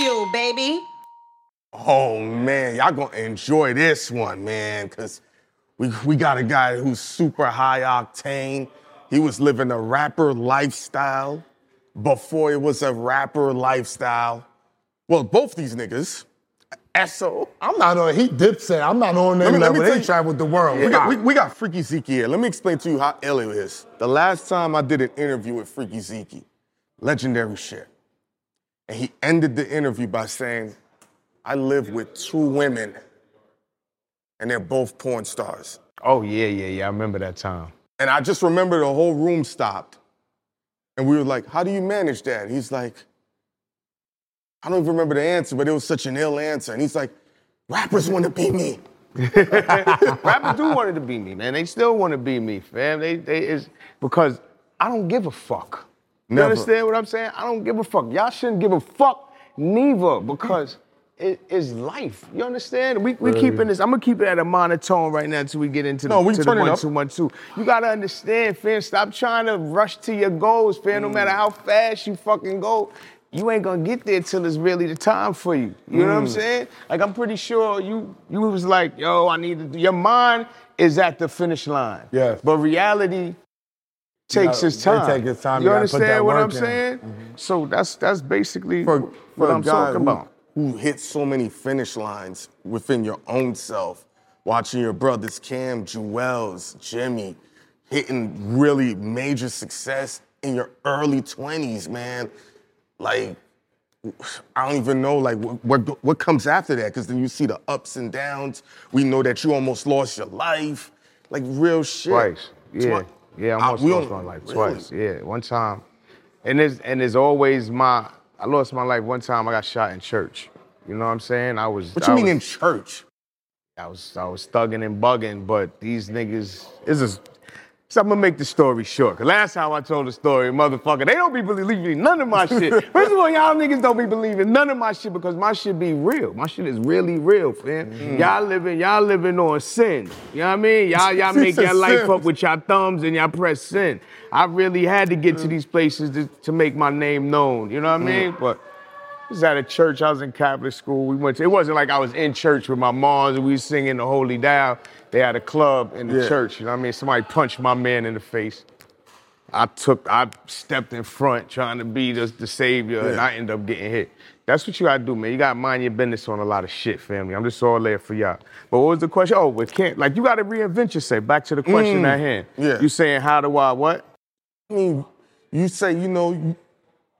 fuel, baby. Oh man, y'all gonna enjoy this one, man, because we, we got a guy who's super high octane. He was living a rapper lifestyle before it was a rapper lifestyle. Well, both these niggas, Esso. I'm not on. He Dipset. I'm not on that level. They traveled the world. We We got, got- we, we got Freekey Zeke here. Let me explain to you how ill it is. The last time I did an interview with Freekey Zeke, legendary shit. And he ended the interview by saying, I live with two women, and they're both porn stars. Oh yeah, yeah, yeah. I remember that time. And I just remember the whole room stopped. And we were like, How do you manage that? He's like, I don't even remember the answer, but it was such an ill answer. And he's like, Rappers want to be me. Rappers do want to be me, man. They still want to be me, fam. They, they is because I don't give a fuck. You Never. understand what I'm saying? I don't give a fuck. Y'all shouldn't give a fuck neither because it is life. You understand? We we keeping this. I'm gonna keep it at a monotone right now until we get into the, No, we to turn the one two one two. You gotta understand, fam. Stop trying to rush to your goals, fam. No Mm. matter how fast you fucking go. You ain't gonna get there till it's really the time for you. You know what I'm Mm. saying? Like I'm pretty sure you you was like, yo, I need to do your mind is at the finish line. Yes. But reality takes gotta- its time. it take its time. You You gotta put understand that what I'm work in. Mm-hmm. saying? So that's that's basically For, what for I'm guy talking who, about. who hit so many finish lines within your own self, watching your brothers Cam, Juelz, Jimmy, hitting really major success in your early 20s, man. Like, I don't even know like what what, what comes after that because then you see the ups and downs. We know that you almost lost your life, like real shit. Twice. Yeah. Yeah, I I- almost we lost my life really? twice. Yeah, one time. And there's and there's always my I lost my life one time I got shot in church. You know what I'm saying? I was What you I mean was, in church? I was I was thugging and bugging, but these niggas this is so I'm gonna make the story short. Cause last time I told the story, motherfucker, they don't be believing none of my shit. First of all, y'all niggas don't be believing none of my shit because my shit be real. My shit is really real, fam. Mm. Y'all living, y'all living on sin. You know what I mean? Y'all, y'all make your life sin. up with your thumbs and y'all press sin. I really had to get to Mm. these places to, to make my name known. You know what I mean? But I was at a church. I was in Catholic school. We went to, it wasn't like I was in church with my moms and we was singing the Holy Dial. They had a club in the Yeah. church. You know what I mean? Somebody punched my man in the face. I took, I stepped in front trying to be the, the savior and I ended up getting hit. That's what you gotta do, man. You gotta mind your business on a lot of shit, family. I'm just all there for y'all. But what was the question? Oh, we can't, like you gotta reinvent yourself. Back to the question mm. at hand. yeah. You saying how do I what? I mean, you say, you know, you,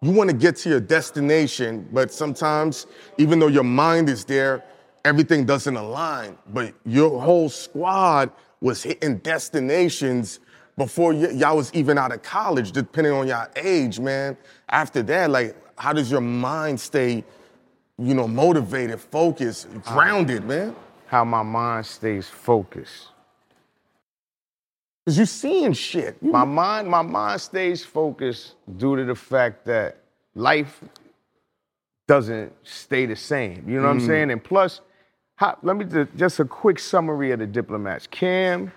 you want to get to your destination, but sometimes, even though your mind is there, everything doesn't align. But your whole squad was hitting destinations before y- y'all was even out of college, depending on your age, man. After that, like, how does your mind stay, you know, motivated, focused, grounded, man? How my mind stays focused. Cause you're seeing shit. You- My mind, my mind stays focused due to the fact that life doesn't stay the same. You know what I'm mm. saying? And plus, how, let me just, just a quick summary of the diplomats. Cam,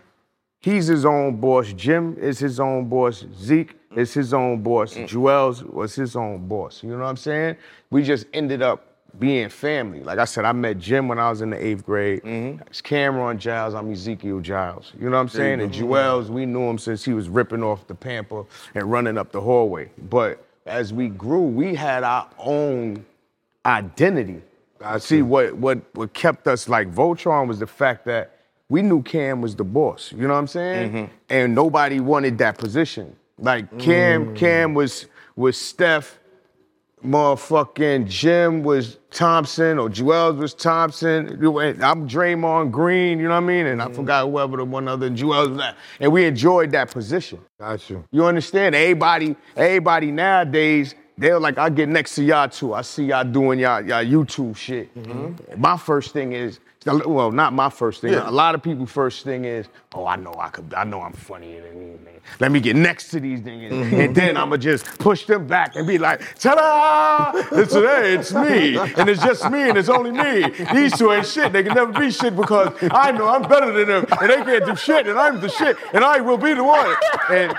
he's his own boss. Jim is his own boss. Zeke is his own boss. Juelz was his own boss. You know what I'm saying? We just ended up being family. Like I said, I met Jim when I was in the eighth grade. It's Cameron Giles. I'm Ezekiel Giles. You know what I'm saying? And Juelz, we knew him since he was ripping off the pamper and running up the hallway. But as we grew, we had our own identity. I see what what what kept us like Voltron was the fact that we knew Cam was the boss. You know what I'm saying? Mm-hmm. And nobody wanted that position. Like Cam, mm. Cam was was Steph, motherfucking Jim was Thompson or Juelz was Thompson. I'm Draymond Green, you know what I mean? And I mm. forgot whoever the one other Juelz was at. And we enjoyed that position. Got you. You understand? Everybody, everybody nowadays, they're like, I get next to y'all too. I see y'all doing y'all, y'all YouTube shit. Mm-hmm. My first thing is, well, not my first thing. Yeah. A lot of people first thing is, oh, I know I could, I know I'm funnier than you, man. Let me get next to these niggas, and mm-hmm. then I'ma just push them back and be like, ta-da! It's hey, it's me, and it's just me, and it's only me. These two ain't shit. They can never be shit because I know I'm better than them, and they can't do shit, and I'm the shit, and I will be the one. And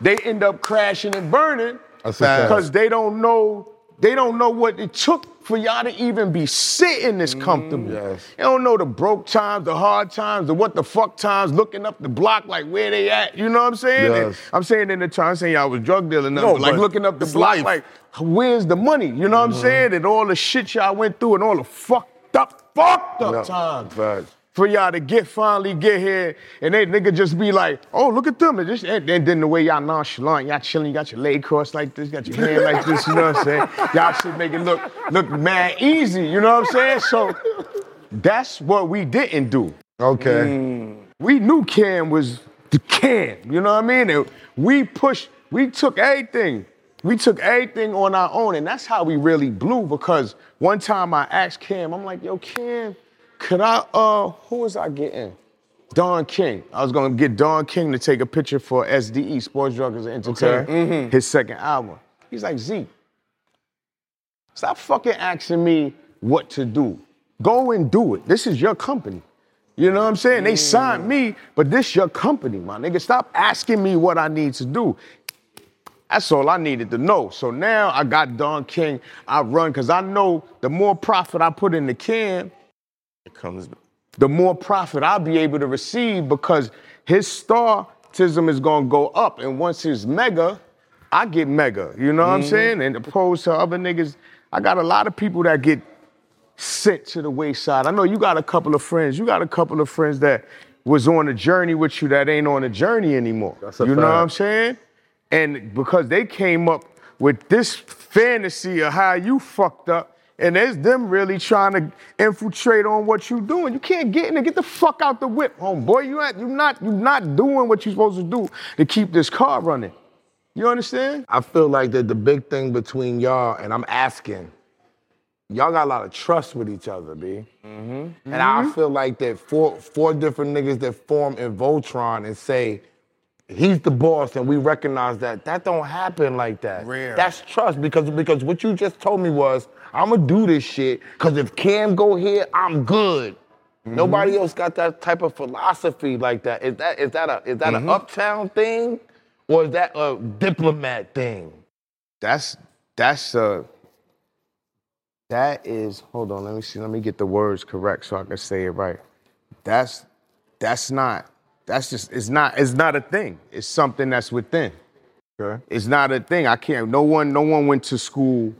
they end up crashing and burning That's a fact. Because they don't know They don't know what it took for y'all to even be sitting this comfortable. yes. They don't know the broke times, the hard times, the what the fuck times, looking up the block like where they at. You know what I'm saying? Yes. I'm saying in the time, saying y'all was drug dealing, No, no, like looking up the block life. like where's the money? You know what I'm saying? And all the shit y'all went through and all the fucked up, fucked up Yeah, times facts. For y'all to get finally get here and they nigga just be like, oh look at them, and, just, and, and then the way y'all nonchalant, y'all chilling, you got your leg crossed like this, got your hand like this, you know what I'm saying? Y'all should make it look look mad easy, you know what I'm saying? So that's what we didn't do. Okay. Mm. We knew Cam was the Cam, you know what I mean? And we pushed, we took everything. We took everything on our own, and that's how we really blew. Because one time I asked Cam, I'm like, yo, Cam, could I, uh, who was I getting? Don King. I was gonna get Don King to take a picture for SDE, Sports Drugs and Entertainment, his second album. He's like, Zeke, Stop fucking asking me what to do. Go and do it. This is your company. You know what I'm saying? They signed me, but this your company, my nigga. Stop asking me what I need to do. That's all I needed to know. So now I got Don King. I run because I know the more profit I put in the can, comes. the more profit I'll be able to receive because his starism is gonna go up. And once he's mega, I get mega. You know what I'm mm-hmm. saying? And opposed to other niggas, I got a lot of people that get sent to the wayside. I know you got a couple of friends. You got a couple of friends that was on a journey with you that ain't on a journey anymore. That's a you know what I'm saying? And because they came up with this fantasy of how you fucked up, and there's them really trying to infiltrate on what you're doing. You can't get in there. Get the fuck out the whip, homeboy. You ain't, you not you not doing what you're supposed to do to keep this car running. You understand? I feel like that the big thing between y'all, and I'm asking, y'all got a lot of trust with each other, B. Mm-hmm. And I mm-hmm. feel like that four four different niggas that form in Voltron and say, he's the boss, and we recognize that. That don't happen like that. Rare. That's trust because because what you just told me was, I'ma do this shit, cause if Cam go here, I'm good. Nobody else got that type of philosophy like that. Is that is that a is that an uptown thing? Or is that a diplomat thing? That's that's uh that is hold on, let me see, let me get the words correct so I can say it right. That's that's not that's just it's not it's not a thing. It's something that's within. Okay. It's not a thing. I can't no one no one went to school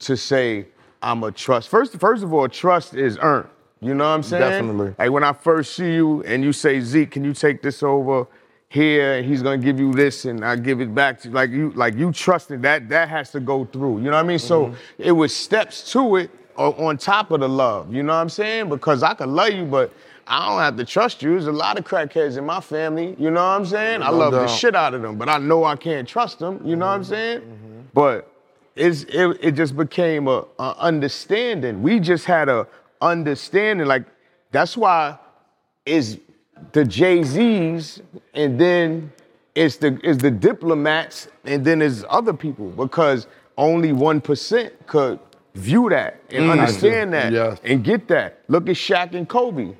to say I'm a trust. First first of all, trust is earned. You know what I'm saying? Definitely. Like when I first see you and you say, Zeke, can you take this over here? And he's gonna give you this and I give it back to you. Like you, like you trusted that that has to go through. You know what I mean? So mm-hmm. it was steps to it on top of the love. You know what I'm saying? Because I can love you, but I don't have to trust you. There's a lot of crackheads in my family. You know what I'm saying? I No love the shit out of them, but I know I can't trust them. You know what I'm mm-hmm. saying? Mm-hmm. But it's, it, it just became a, a understanding. We just had a understanding. Like that's why is the Jay Z's and then it's the it's the diplomats and then it's other people because only one percent could view that and mm. understand that Yes. and get that. Look at Shaq and Kobe.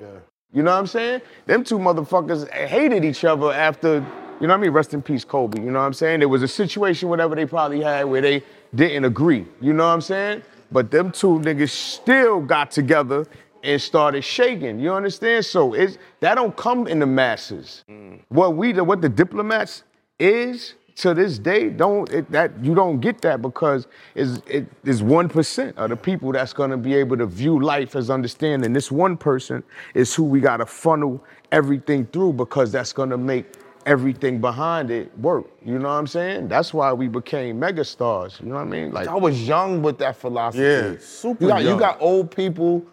You know what I'm saying? Them two motherfuckers hated each other after, you know what I mean? Rest in peace, Kobe. You know what I'm saying? There was a situation, whatever they probably had, where they didn't agree. You know what I'm saying? But them two niggas still got together and started shaking. You understand? So it's that don't come in the masses. Mm. What we the what the diplomats is to this day don't it, that you don't get that because is it is one percent of the people that's gonna be able to view life as understanding. This one person is who we gotta funnel everything through because that's gonna make everything behind it work. You know what I'm saying? That's why we became megastars. You know what I mean? Like I was young with that philosophy. Yeah, super You got, you got old people,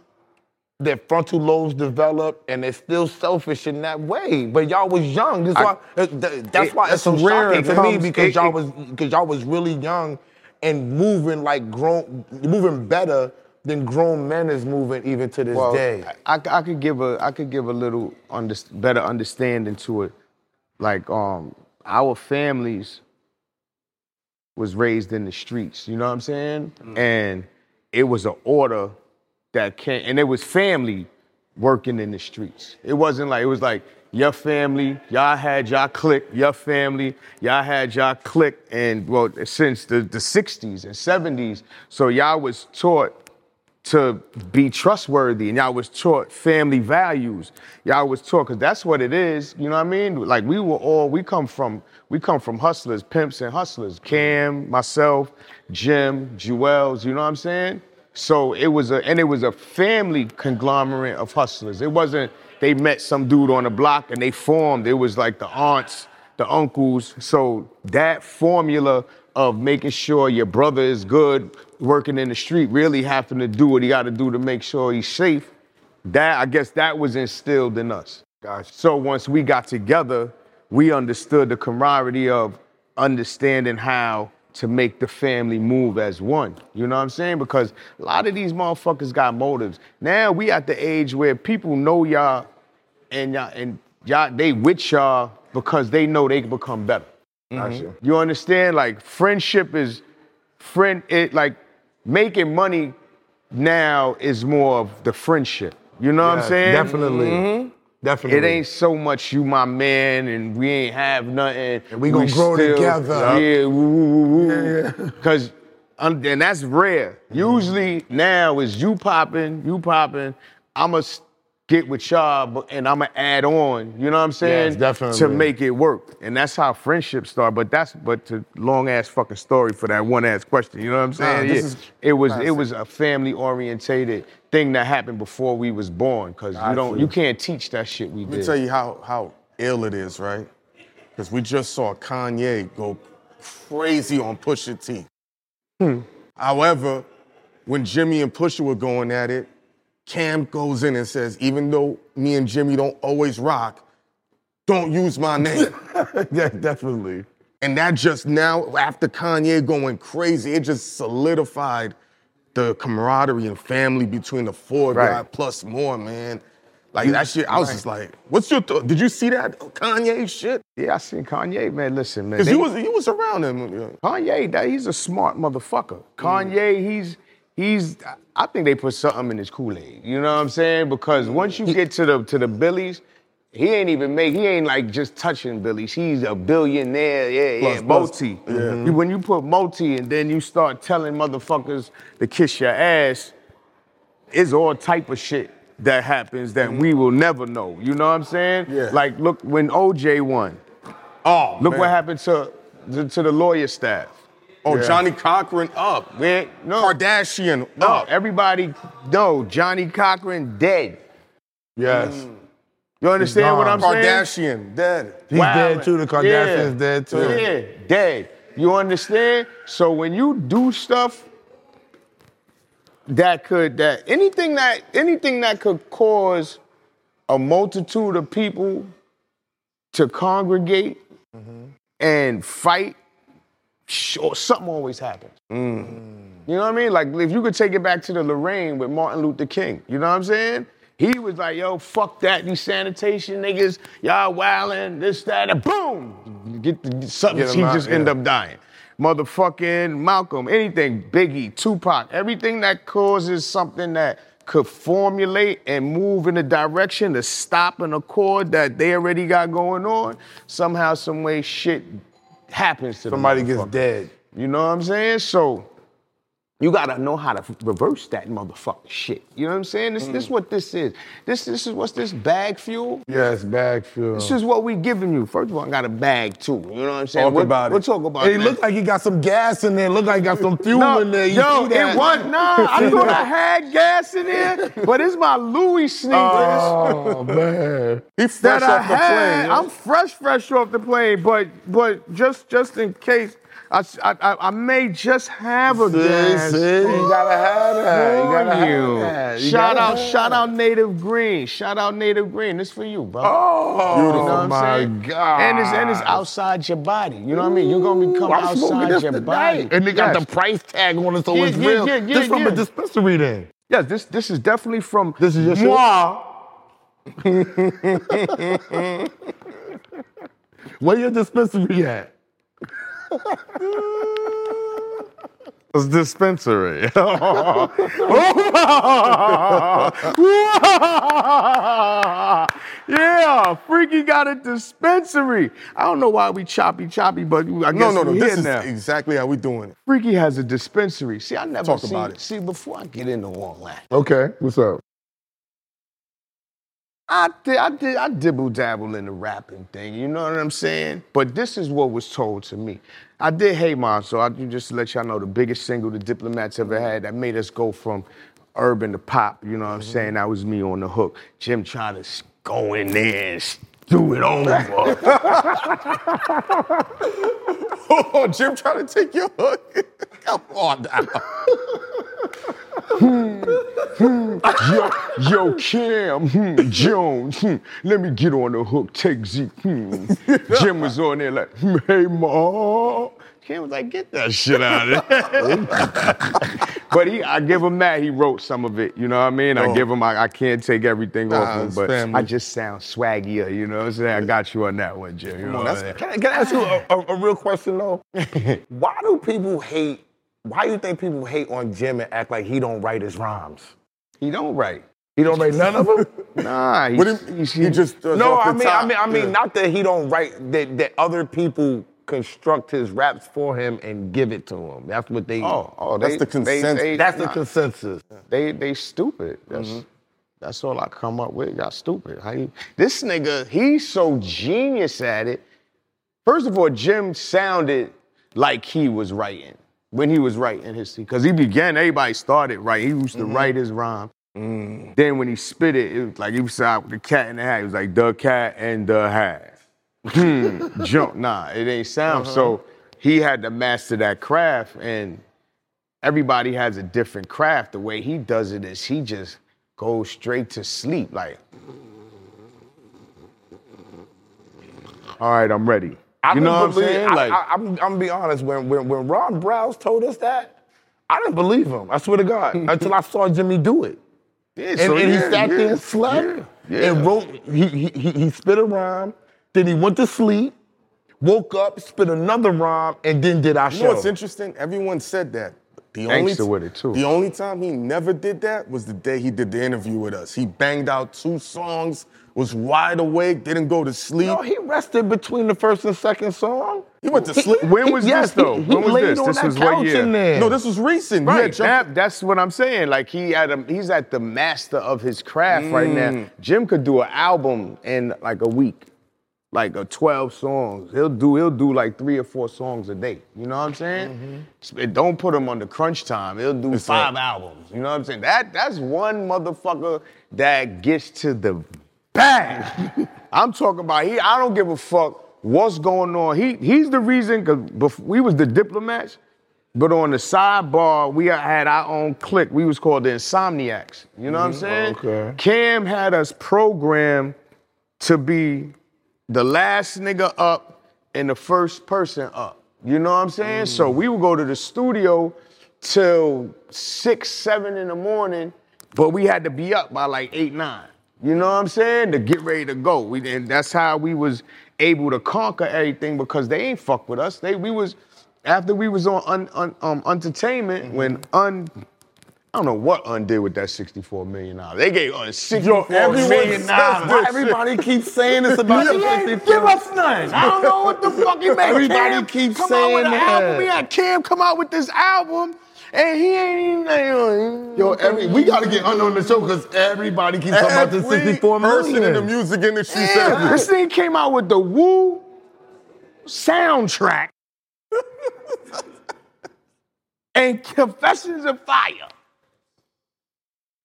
their frontal lobes develop, and they're still selfish in that way. But y'all was young. That's I- why. uh, That's it- why it's so rare shocking to me because it- y'all was because y'all was really young and moving like grown, moving better than grown men is moving even to this Well, day. I, I could give a I could give a little under, better understanding to it. Like um, our families was raised in the streets. You know what I'm saying? And it was an order that came, and it was family working in the streets. It wasn't like it was like your family, y'all had y'all clique, your family, y'all had y'all clique, and well, since the, the 60s and 70s, so y'all was taught to be trustworthy and y'all was taught family values. Y'all was taught, cause that's what it is, you know what I mean? Like we were all, we come from, we come from hustlers, pimps and hustlers. Cam, myself, Jim, Juelz, you know what I'm saying? So it was a, and it was a family conglomerate of hustlers. It wasn't, they met some dude on the block and they formed. It was like the aunts, the uncles. So that formula of making sure your brother is good, working in the street, really having to do what he got to do to make sure he's safe. That I guess that was instilled in us. Gotcha. So once we got together, we understood the camaraderie of understanding how to make the family move as one. You know what I'm saying? Because a lot of these motherfuckers got motives. Now we at the age where people know y'all and y'all and y'all they with y'all because they know they can become better. Gotcha. You understand? Like friendship is friend it like making money now is more of the friendship. You know what I'm saying? Definitely. Definitely. It ain't so much you my man and we ain't have nothing. And we gonna grow together. Yeah, woo, woo, woo, woo. Cause um, and that's rare. Usually now is you popping, you popping. I'ma s- get with y'all, and I'ma add on. You know what I'm saying? Yes, definitely. To make it work, and that's how friendships start. But that's but to long ass fucking story for that one ass question. You know what I'm saying? Nah, Yeah. it was it was a family orientated thing that happened before we was born. Cause you don't you can't teach that shit we Let me tell you how, how ill it is, right? Because we just saw Kanye go crazy on Pusha T. Hmm. However, when Jimmy and Pusha were going at it, Cam goes in and says, even though me and Jimmy don't always rock, don't use my name. yeah, definitely. and that just now, after Kanye going crazy, it just solidified the camaraderie and family between the four Right. guy plus more, man. Like that shit, I was just like, what's your thought? Did you see that Kanye shit? Yeah, I seen Kanye, man. Listen, man. Because you was you was around him. Kanye, that he's a smart motherfucker. Kanye, mm. he's he's. I think they put something in his Kool Aid. You know what I'm saying? Because once you get to the to the Billies, he ain't even make. He ain't like just touching Billies. He's a billionaire. Yeah, yeah, Plus, plus. multi. You- When you put multi and then you start telling motherfuckers to kiss your ass, it's all type of shit that happens that we will never know. You know what I'm saying? Yeah. Like look when OJ won. Oh, Look man. what happened to, to to the lawyer staff. Oh, Johnnie Cochran up. Man, no, Kardashian no, up. everybody, no, Johnnie Cochran dead. Yes. Hmm. You understand what. I'm saying? Kardashian dead. He's dead too. The Kardashians dead too. Yeah, dead. You understand? So when you do stuff that could that anything that anything that could cause a multitude of people to congregate mm-hmm. and fight, sure, something always happens. Mm. You know what I mean? Like if you could take it back to the Lorraine with Martin Luther King, you know what I'm saying? He was like, yo, fuck that, these sanitation niggas, y'all wildin', this, that, and boom. Get the, something, Get he out, just yeah. end up dying. Motherfucking Malcolm, anything, Biggie, Tupac, everything that causes something that could formulate and move in a direction to stop an accord that they already got going on, somehow, some way, shit happens to the Somebody gets dead. You know what I'm saying? So you gotta know how to reverse that motherfucker shit. You know what I'm saying? This, this is what this is. This, this is what's this bag fuel? Yes, bag fuel. This is what we giving you. First of all, I got a bag too. You know what I'm saying? Talk we'll, about it. We'll talk about it. it looked like he got some gas in there. Look like he got some fuel no, in there. You yo, it wasn't. Nah, I thought I had gas in there, but it's my Louis sneakers. Oh man. He fresh that I off the had. plane. I'm fresh, fresh off the plane, but but just just in case, I, I- I- may just have a See, see, you gotta have that. You gotta for have you. that. You Shout out, shout out Native Green. Shout out Native Green. This for you, bro. Oh, You know what I'm my saying? God. And it's and it's outside your body. You know what I mean? You're gonna become I'm outside your body. And they got Yes. the price tag on it, so Yeah, it's yeah, real. yeah, yeah, this from yeah. a dispensary then. Yes, this this is definitely from This is your moi. Where your dispensary at? Dispensary. yeah, Freekey got a dispensary. I don't know why we choppy choppy, but I guess No, no, no. This is now. exactly how we doing it. Freekey has a dispensary. See, I never Talk see, about it. See, before I get into all that, Okay, what's up? I did, I did, I dibble dabble in the rapping thing. You know what I'm saying? But this is what was told to me. I did Hey Ma, so I just to let y'all know the biggest single the Diplomats ever had that made us go from urban to pop. You know what I'm mm-hmm. saying? That was me on the hook. Jim tried to go in there and do it over. Oh, Jim trying to take your hook. Come on now. Yo, yo, Cam hmm, Jones, hmm, let me get on the hook, take Zeke. Hmm. Jim was on there like, hmm, hey, Ma. Cam was like, get that shit out of there. but he, I give him that. He wrote some of it. You know what I mean? I Oh. give him, I, I can't take everything Nah, off him, but family. I just sound swaggier. You know what I'm saying? I got you on that one, Jim. You know on, that's- Can I, can I ask you a, a, a real question though? why do people hate? Why do you think people hate on Jim and act like he don't write his rhymes? He don't write. He don't write none of them. Nah, he's, What do you- he's- he just does no, off I the mean, I top. mean, I mean, Yeah. not that he don't write that that other people construct his raps for him and give it to him. That's what they. Oh, oh, That's they- the consensus. they- that's the consensus. They they stupid. That's Mm-hmm. that's all I come up with. Y'all stupid. How you, this nigga, he's so genius at it. First of all, Jim sounded like he was writing when he was writing his because he began. Everybody started right. He used to Mm-hmm. write his rhyme. Mm. Then when he spit it, it was like he was out with the cat in the hat. He was like the cat and the hat. Hmm, jump. Nah, it ain't sound. So Uh-huh. he had to master that craft, and everybody has a different craft. The way he does it is he just goes straight to sleep. Like, all right, I'm ready. I you know what I'm didn't believe- saying? I, Like, I, am I'm gonna be honest. When when when Ron Browz told us that, I didn't believe him. I swear to God, until I saw Jimmy do it. yeah, And, so and he sat yeah, there and slept yeah, and wrote. He, he he he spit a rhyme. Then he went to sleep, woke up, spit another rhyme, and then did our You show. You know what's interesting? Everyone said that. The only, Gangsta with it, too. the only time he never did that was the day he did the interview with us. He banged out two songs, was wide awake, didn't go to sleep. No, he rested between the first and second song. He went to sleep? When was yes, this, though? He, he When was laid this? on This that was what couch year? in there. no, this was recent. You had Right, jumped- that, that's what I'm saying. Like he had a, he's at the master of his craft right Mm. now. Jim could do an album in like a week, like a 12 songs. He'll do he'll do like three or four songs a day. You know what I'm saying? It- Don't put him under crunch time. He'll do It's five right. albums. You know what I'm saying? That that's one motherfucker that gets to the bag. I'm talking about he. I don't give a fuck what's going on. He he's the reason because we was the diplomats. But on the sidebar, we had our own clique. We was called the Insomniacs. You know what I'm mm-hmm. saying? Okay. Cam had us programmed to be the last nigga up and the first person up. You know what I'm saying? So mm. we would go to the studio till six, seven in the morning, but we had to be up by like eight, nine. You know what I'm saying? To get ready to go. We, and that's how we was able to conquer everything because they ain't fuck with us. They we was after we was on un, un, um, entertainment when un I don't know what Un did with that 64 million dollars. They gave Un 64 everyone million dollars. Everybody keeps saying this about He the ain't 54. give us none. I don't know what the fuck he made. Everybody Cam keeps come saying out with that. album. We had Cam come out with this album, and he ain't even. Yo, every, we gotta get Un on the show because everybody keeps talking about this Every 64 person in the music industry Yeah, said this thing came out with the Woo soundtrack and Confessions of Fire.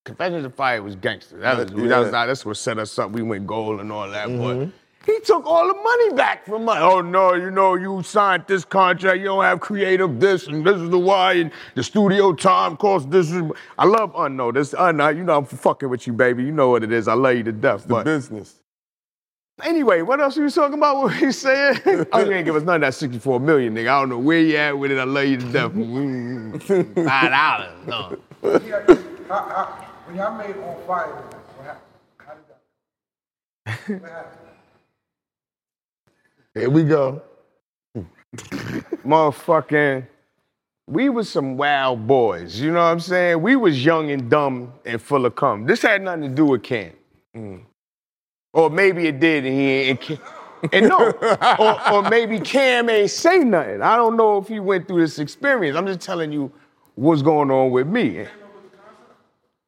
Confessions of Fire was gangster. That was, that was that's what set us up. We went gold and all that, but mm-hmm. He took all the money back from us. Oh no, you know, you signed this contract, you don't have creative this, and this is the why, and the studio time cost this. Is, I love Unknown. This Unknown, you know I'm fucking with you, baby. You know what it is. I love you to death. The but business. Anyway, what else are you was talking about? What he saying? oh, you ain't give us none of that 64 million, nigga. I don't know where you at with it. I love you to death. Five dollars. No. Yeah, how, how, when y'all made on fire, what happened? How did that? What happened? Here we go. Motherfucking we was some wild boys. You know what I'm saying? We was young and dumb and full of cum. This had nothing to do with Cam. Mm. Or maybe it did, and he ain't. And, and no, or, or maybe Cam ain't say nothing. I don't know if he went through this experience. I'm just telling you what's going on with me.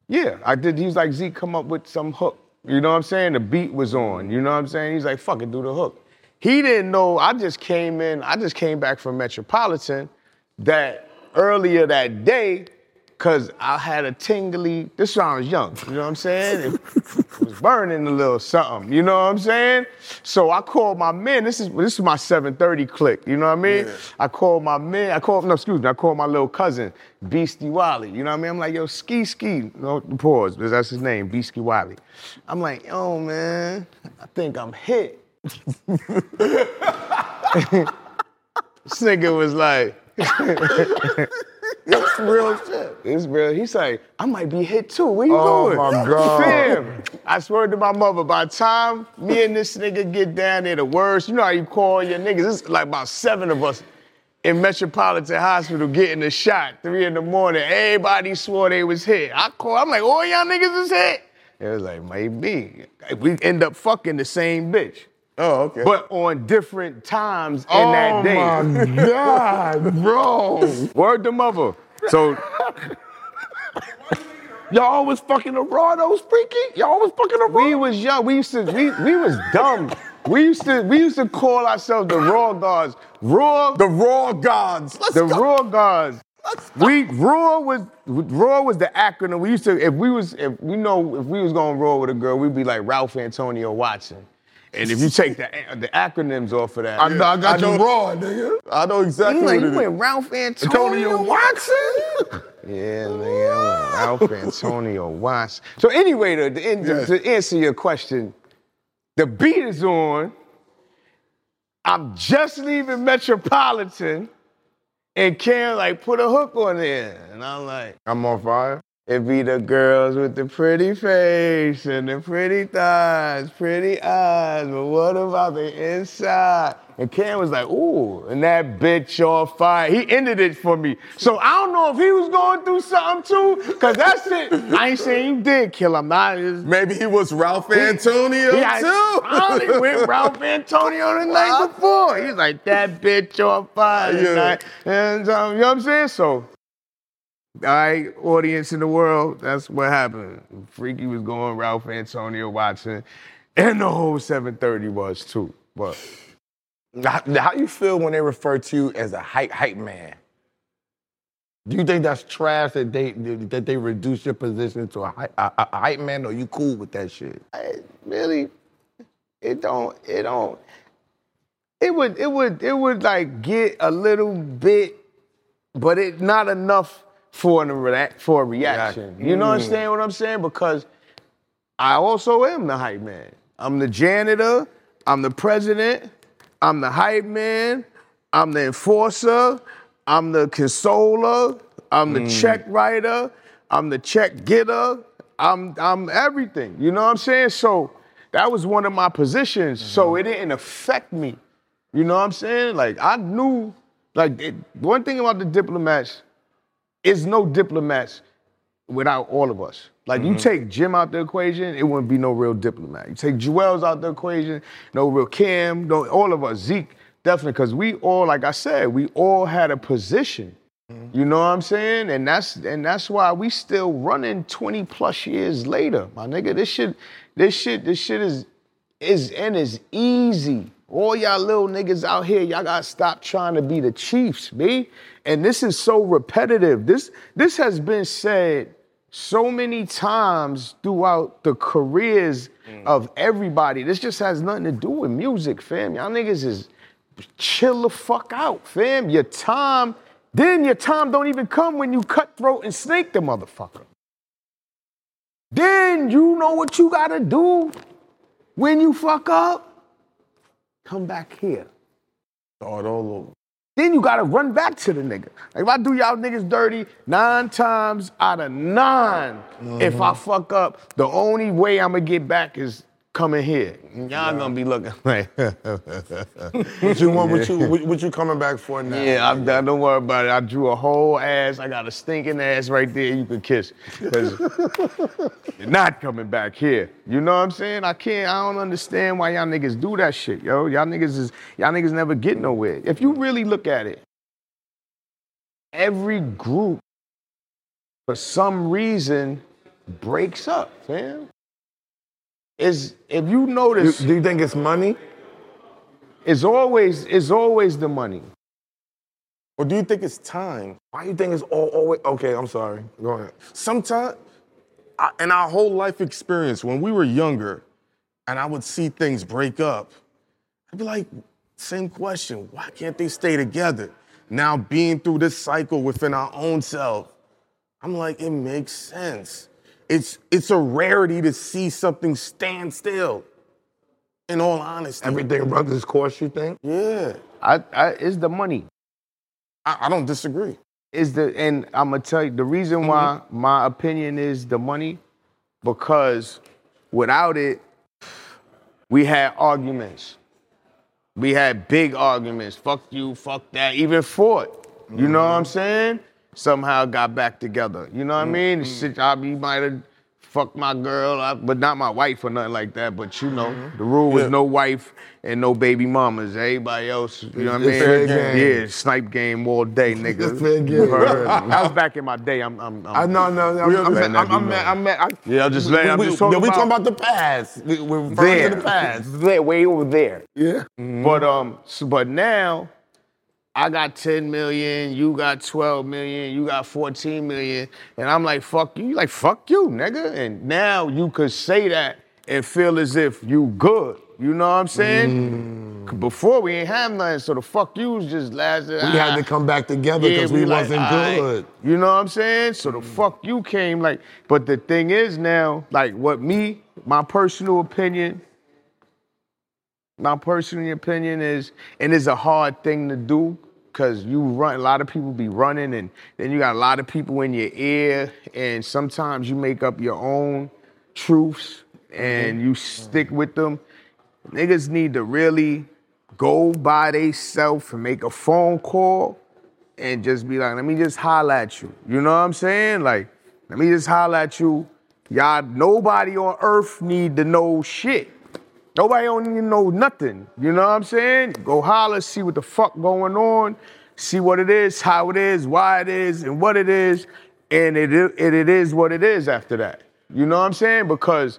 Yeah, I did. He was like, Zeke, come up with some hook. You know what I'm saying? The beat was on. You know what I'm saying? He's like, fuck it, do the hook. He didn't know. I just came in. I just came back from Metropolitan that earlier that day, cause I had a tingly. This when I was young. You know what I'm saying? It was burning a little something. You know what I'm saying? So I called my men. This is this is my 7:30 click. You know what I mean? I called my men. I called no, excuse me. I called my little cousin Beastie Wally. You know what I mean? I'm like, yo, ski ski. No pause, because that's his name, Beastie Wally. I'm like, yo, man, I think I'm hit. This nigga was like, That's real shit. it's real. He's like, I might be hit too. Where you going? Oh, going? my God. Fam, I swear to my mother, by the time me and this nigga get down there, the worst, you know how you call your niggas, it's like about seven of us in Metropolitan Hospital getting a shot, three in the morning. Everybody swore they was hit. I call, I'm like, all y'all niggas is hit? It was like, maybe. We end up fucking the same bitch. Oh, okay. But on different times in oh that day. Oh my God, bro. Word to mother. So Y'all was fucking around, those freaky? Y'all was fucking around? we was young. We used to we we was dumb. We used to we used to call ourselves the Raw Guards. Raw the Raw Gods. Let's the go. Raw Guards. We Raw was Raw was the acronym. We used to if we was if we know if we was going raw with a girl, we'd be like Ralph Antonio Watson. And if you take the the acronyms off of that, I, know, I got I you know- raw, nigga. I know exactly you like what you it went is. Ralph Antonio, Antonio Watson? Yeah, nigga, I went Ralph Antonio Watts. So anyway, to, to, end- Yes. to answer your question, the beat is on. I'm just leaving Metropolitan, and Cam like put a hook on there, and I'm like, I'm on fire. It be the girls with the pretty face and the pretty thighs, pretty eyes, but what about the inside? And Cam was like, ooh, and that bitch on fire. He ended it for me. So I don't know if he was going through something too, cause that's it. I ain't saying he did kill him. Not his, Maybe he was Ralph Antonio yeah, too. I went Ralph Antonio the night before. He's like, that bitch on fire Yeah. tonight. And um, you know what I'm saying? So, all right, audience in the world, that's what happened. Freekey was going Ralph Antonio Watson, and the whole 730 was too. But How, how you feel when they refer to you as a hype hype man? Do you think that's trash that they that they reduce your position to a, hy- a, a- a hype man, or you cool with that shit? I really, it don't, it don't. It would, it would, it would like get a little bit, but it not enough for a rea- for a reaction. You know understand mm. what I'm saying? Because I also am the hype man. I'm the janitor. I'm the president. I'm the hype man. I'm the enforcer. I'm the consoler. I'm the mm. check writer. I'm the check getter. I'm I'm everything. You know what I'm saying? So that was one of my positions. So mm-hmm. it didn't affect me. You know what I'm saying? Like I knew, like it, one thing about the diplomats is no diplomats without all of us. Like you mm-hmm. take Jim out the equation, it wouldn't be no real diplomat. You take Juelz out the equation, no real Cam, no all of us, Zeke, definitely, because we all, like I said, we all had a position. Mm-hmm. You know what I'm saying? And that's and that's why we still running 20 plus years later, my nigga. This shit, this shit, this shit is is and is easy. All y'all little niggas out here, y'all gotta stop trying to be the Chiefs, B. And this is so repetitive. This this has been said so many times throughout the careers mm. of everybody. This just has nothing to do with music, fam. Y'all niggas is chill the fuck out, fam. Your time, then your time don't even come when you cutthroat and snake the motherfucker. Then you know what you gotta do when you fuck up. Come back here. Start all over. Then you gotta run back to the nigga. Like if I do y'all niggas dirty nine times out of 9 if I mm-hmm. fuck up, the only way I'm gonna get back is coming here. Y'all gonna be looking like, What you want? What you what, what you coming back for now? yeah, I'm done. Don't worry about it. I drew a whole ass. I got a stinking ass right there you can kiss. you're not coming back here. You know what I'm saying? I can't, I don't understand why y'all niggas do that shit, yo. Y'all niggas is, y'all niggas never get nowhere. If you really look at it, every group, for some reason, breaks up, fam. Is if you Do, notice, do you think it's money? It's always it's always the money. Or do you think it's time? Why do you think it's all always? Okay, I'm sorry. Go ahead. Sometimes, in our whole life experience, when we were younger, and I would see things break up, I'd be like, same question. Why can't they stay together? Now being through this cycle within our own self, I'm like, it makes sense. It's it's a rarity to see something stand still. In all honesty, Everything runs its course. You think? yeah, I, I, it's the money. I, I don't disagree. is the and I'm gonna tell you the reason mm-hmm. why my opinion is the money because without it we had arguments we had big arguments fuck you fuck that even fought you know mm-hmm. what I'm saying somehow got back together you know what I mean shit I be might have fucked my girl up, but not my wife or nothing like that but you know the rule was Yeah. no wife and no baby mamas everybody else you know what I mean game. yeah snipe game all day, nigga. It's fair game. You was back in my day. I'm, I'm, I'm I no no no. I'm, I'm, I'm, I'm, be mad- known. I'm, mad- I- Yeah, I'm just letting- I'm just talking yeah, we about- talking about the past. We, we're referring to There. the past. There, way over there. Yeah. But um, so, but now, I got 10 million, you got 12 million, you got 14 million, and I'm like, fuck you. You like, fuck you, nigga. And now you could say that and feel as if you good. You know what I'm saying? 'Cause Before we ain't have nothing, so the fuck yous just lasted. We had to come back together because we, like, wasn't good. You know what I'm saying? So the mm. fuck you came like, but the thing is now, like what me, my personal opinion, my personal opinion is, and it's a hard thing to do, cause you run, a lot of people be running and then you got a lot of people in your ear and sometimes you make up your own truths and mm-hmm. you stick with them. Niggas need to really go by they self and make a phone call and just be like, let me just holler at you. You know what I'm saying? Like, let me just holler at you. Y'all, nobody on earth need to know shit. Nobody don't to know nothing. You know what I'm saying? Go holler, see what the fuck going on, see what it is, how it is, why it is, and what it is, and it, it, it is what it is after that. You know what I'm saying? Because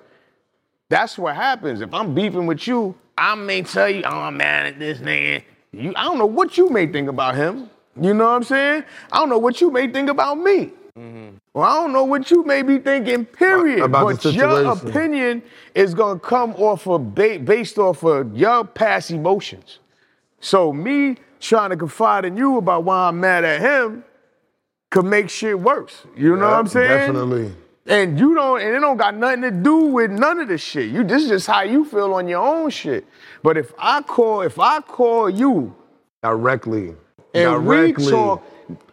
that's what happens. If I'm beefing with you, I may tell you, oh, I'm mad at this nigga. You, I don't know what you may think about him. You know what I'm saying? I don't know what you may think about me. Mm-hmm. Well, I don't know what you may be thinking, period. About but your opinion is gonna come off of ba- based off of your past emotions. So me trying to confide in you about why I'm mad at him could make shit worse. You know what I'm saying? Definitely. And you don't, and it don't got nothing to do with none of this shit. You this is just how you feel on your own shit. But if I call, if I call you Directly. and Directly. we talk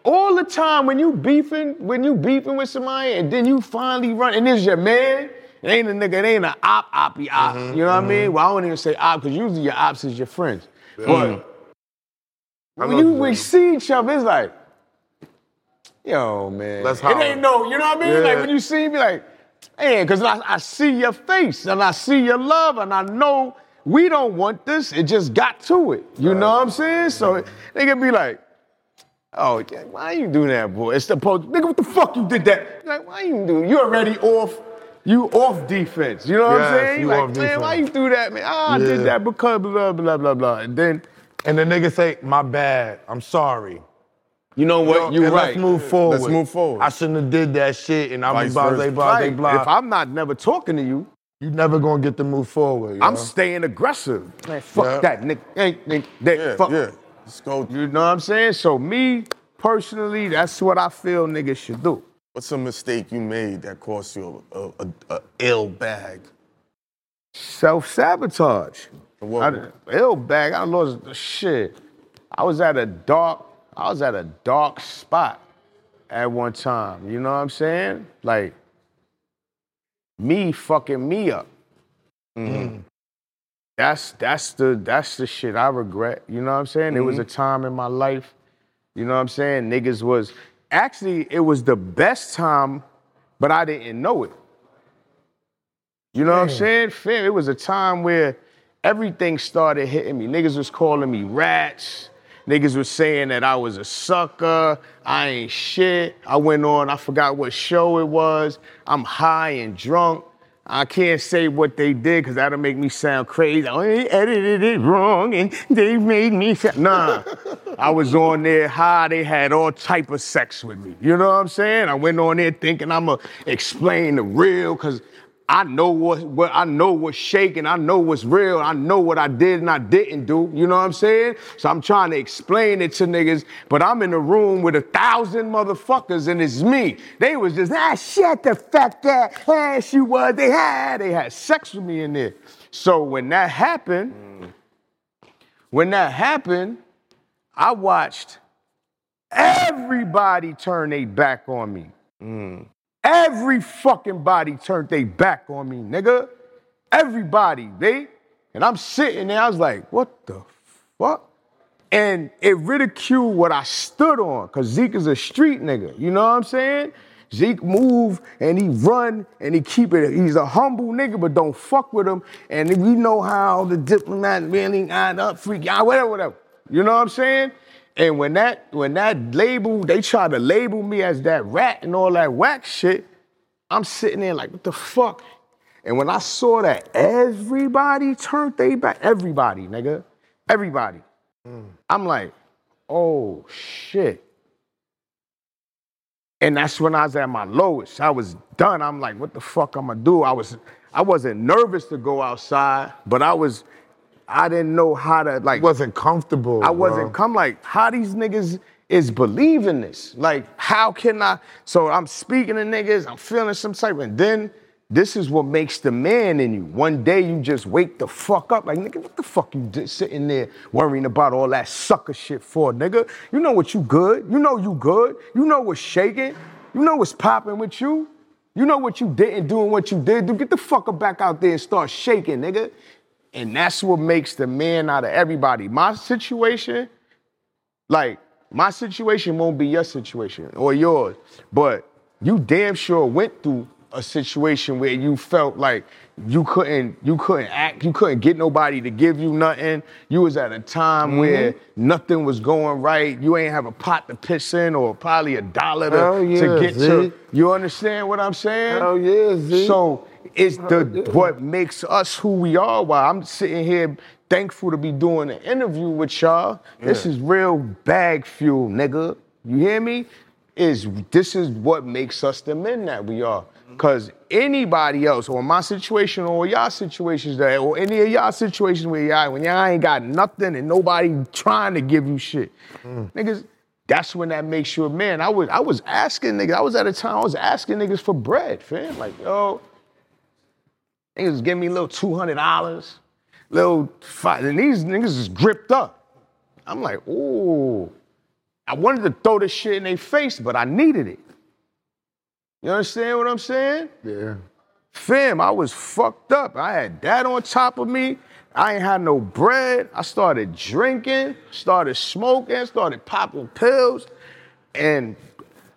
all the time when you beefing, when you beefing with somebody, and then you finally run, and it's your man. It ain't a nigga, it ain't an op, oppy op. Mm-hmm, you know what I mean? Well, I don't even say op, because usually your ops is your friends. But when you we see each other, it's like, yo, man. Let's it holler. ain't no, you know what I mean? Like when you see me, like, man, because I, I see your face and I see your love and I know we don't want this. It just got to it. You know what I'm saying? So they can be like, oh, yeah, why you do that, boy? It's supposed, nigga, what the fuck you did that? Like, why you do? You already off. You off defense. You know what I'm saying? you like, off man, why you defense. do that, man? Ah, I Yeah. did that because blah, blah, blah, blah. And then, And the nigga say, my bad, I'm sorry. you know what? And You're right. Let's move forward. Let's move forward. I shouldn't have did that shit and I'm Vice blase, versa. blase, Right. blah. If I'm not never talking to you, you never gonna get to move forward. I'm yo. staying aggressive. Man, fuck Yeah. that, nigga. Ain't, ain't, that, Yeah, fuck. yeah. Let's go. You know what I'm saying? So me, personally, that's what I feel niggas should do. What's a mistake you made that cost you a, a, a, a ill bag? Self-sabotage. What- I, ill bag, I lost the shit. I was at a dark, I was at a dark spot at one time. You know what I'm saying? Like me fucking me up. Mm-hmm. That's that's the that's the shit I regret. You know what I'm saying? It was mm-hmm. a time in my life, you know what I'm saying? Niggas was actually it was the best time, but I didn't know it. You know what I'm saying? Fam, it was a time where everything started hitting me. Niggas was calling me rats. Niggas was saying that I was a sucker. I ain't shit. I went on, I forgot what show it was. I'm high and drunk. I can't say what they did because that'll make me sound crazy. Oh, they edited it wrong and they made me sound. Nah. I was on there high. They had all type of sex with me. You know what I'm saying? I went on there thinking I'ma explain the real because I know what, what I know what's shaking. I know what's real. I know what I did and I didn't do. You know what I'm saying? So I'm trying to explain it to niggas, but I'm in a room with a thousand motherfuckers and it's me. They was just, ah, shut the fuck up. Ah, she was. They had, they had sex with me in there. So when that happened, when that happened, I watched everybody turn their back on me. Every fucking body turned their back on me, nigga. Everybody, they. And I'm sitting there, I was like, what the fuck? And it ridiculed what I stood on, because Zeke is a street nigga. You know what I'm saying? Zeke move and he run and he keep it. He's a humble nigga, but don't fuck with him. And we know how the diplomat really end up freak out, whatever, whatever. You know what I'm saying? And when that when that label, they try to label me as that rat and all that whack shit, I'm sitting there like, what the fuck? And when I saw that everybody turned they back, everybody, nigga, everybody, mm. I'm like, oh shit. And that's when I was at my lowest. I was done. I'm like, what the fuck I'm gonna do? I was I wasn't nervous to go outside, but I was I didn't know how to like Wasn't comfortable. I wasn't bro. come like how these niggas is believing this. Like how can I? So I'm speaking to niggas. I'm feeling some type, and then this is what makes the man in you. One day you just wake the fuck up like nigga. What the fuck you di- sitting there worrying about all that sucker shit for, nigga? You know what you good. You know you good. You know what's shaking. You know what's popping with you. You know what you didn't do and what you did do. Get the fuck back out there and start shaking, nigga. And that's what makes the man out of everybody. My situation, like, my situation won't be your situation or yours, but you damn sure went through a situation where you felt like you couldn't you couldn't act you couldn't get nobody to give you nothing. You was at a time mm-hmm. where nothing was going right. You ain't have a pot to piss in or probably a dollar to, yeah, to get to you understand what i'm saying? Hell yeah, Zeke. so it's the what makes us who we are. While I'm sitting here thankful to be doing an interview with y'all. This is real bag fuel, nigga. You hear me? Is this is what makes us the men that we are. Mm-hmm. Cause anybody else, or my situation, or y'all situations that, or any of y'all situations where y'all, when y'all ain't got nothing and nobody trying to give you shit, mm. niggas, that's when that makes you a man. I was I was asking niggas, I was at a time I was asking niggas for bread, fam. Like, yo, niggas was giving me a little two hundred dollars, little five, and these niggas is gripped up. I'm like, ooh. I wanted to throw this shit in their face, but I needed it. You understand what I'm saying? Yeah. Fam, I was fucked up. I had that on top of me. I ain't had no bread. I started drinking, started smoking, started popping pills. And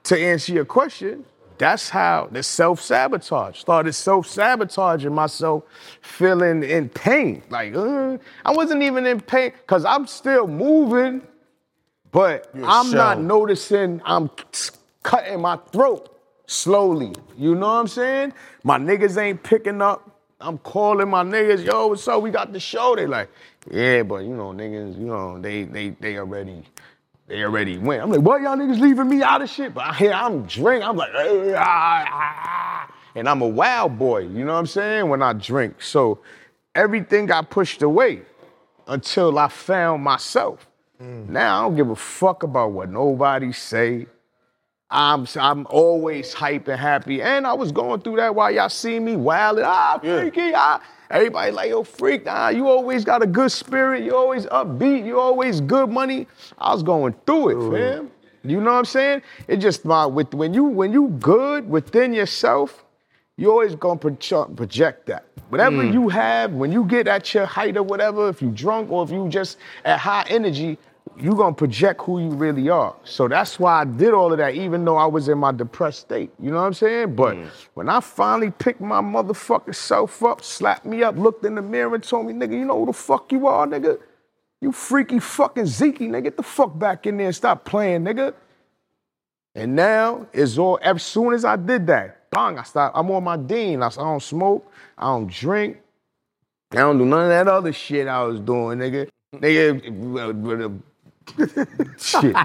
to answer your question, that's how the self-sabotage started self-sabotaging myself, feeling in pain. Like, uh, I wasn't even in pain because I'm still moving, but I'm not noticing I'm cutting my throat slowly. You know what I'm saying? My niggas ain't picking up. I'm calling my niggas, yo, what's up? We got the show. They like, yeah, but you know, niggas, you know, they they they already they already went. I'm like, what y'all niggas leaving me out of shit? But I hear I'm drink. I'm like, "Eh, ah, ah." and I'm a wild boy. You know what I'm saying? When I drink, so everything got pushed away until I found myself. Now I don't give a fuck about what nobody say. I'm I'm always hype and happy, and I was going through that while y'all see me wild. Ah, freaky. Ah. Everybody like, yo, freak. Ah, you always got a good spirit. You always upbeat. You always good money. I was going through it, fam. You know what I'm saying? It just my with when you when you good within yourself, you always gonna project, project that. Whatever you have, when you get at your height or whatever, if you drunk or if you just at high energy, you gonna project who you really are. So that's why I did all of that, even though I was in my depressed state. You know what I'm saying? But mm. when I finally picked my motherfucking self up, slapped me up, looked in the mirror and told me, nigga, you know who the fuck you are, nigga? You Freekey fucking Zeke, nigga. Get the fuck back in there and stop playing, nigga. And now it's all as soon as I did that, bang, I stopped. I'm on my dean. I don't smoke, I don't drink, I don't do none of that other shit I was doing, nigga. Nigga, shit.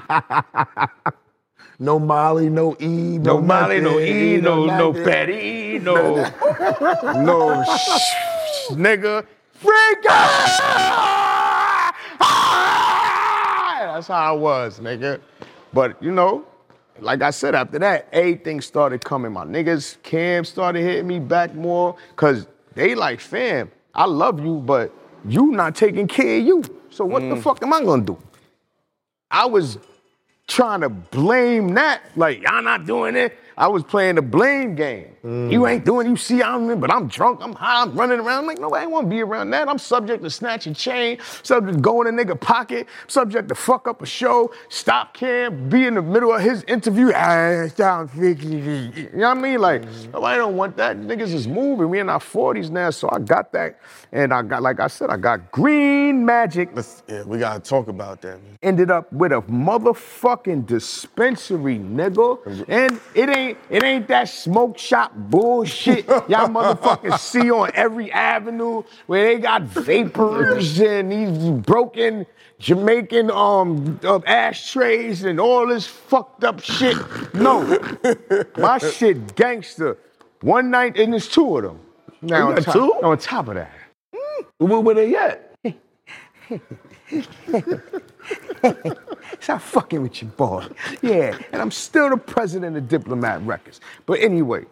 No Molly, no E, no, No Molly, no E, no no nothing. fatty, no no sh- nigga. Freak ah! That's how I was, nigga. But you know, like I said, after that, everything started coming. My niggas, Cam started hitting me back more, cause they like, fam, I love you, but you not taking care of you. So what the mm. fuck am I gonna do? I was trying to blame that. Like, y'all not doing it. I was playing the blame game. You ain't doing, you see, I'm in, but I'm drunk, I'm high, I'm running around. I'm like, no, I ain't wanna be around that. I'm subject to snatch a chain, subject to go in a nigga pocket, subject to fuck up a show, stop Cam, be in the middle of his interview. Ah, sound freaky. You know what I mean? Like, nobody don't want that. Niggas is moving. We in our 40s now, so I got that. And I got, like I said, I got green magic Let's, yeah, we gotta talk about that. Man. ended up with a motherfucking dispensary, nigga. And it ain't it ain't that smoke shop bullshit y'all motherfuckers see on every avenue where they got vapors and these broken Jamaican um uh, ashtrays and all this fucked up shit. No, my shit gangster. One night and there's two of them. Now on top, two? on top of that. Where were they at? Stop fucking with your boy. Yeah, and I'm still the president of Diplomat Records. But anyway,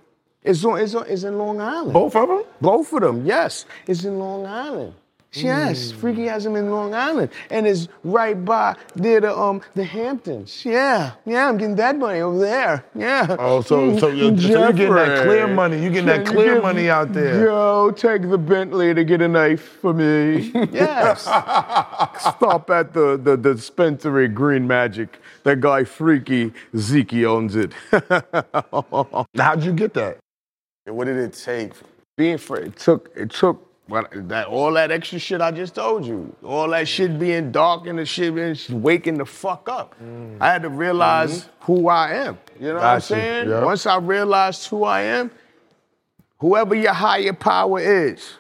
it's on, it's on, it's in Long Island. Both of them? Both of them, yes. It's in Long Island. Yes, Freekey has them in Long Island, and it's right by near the um the Hamptons. Yeah, yeah, I'm getting that money over there. Yeah. Oh, so- so you're- so you're getting that clear money. You're getting that clear money out there. Yo, take the Bentley to get a knife for me. yes. Stop at the, the dispensary Green Magic. That guy Freekey Zeke owns it. How'd you get that? And what did it take? being for it took it took what that all that extra shit I just told you, all that shit being dark and the shit being waking the fuck up. I had to realize who I am. You know what I'm saying? Yeah. Once I realized who I am, whoever your higher power is,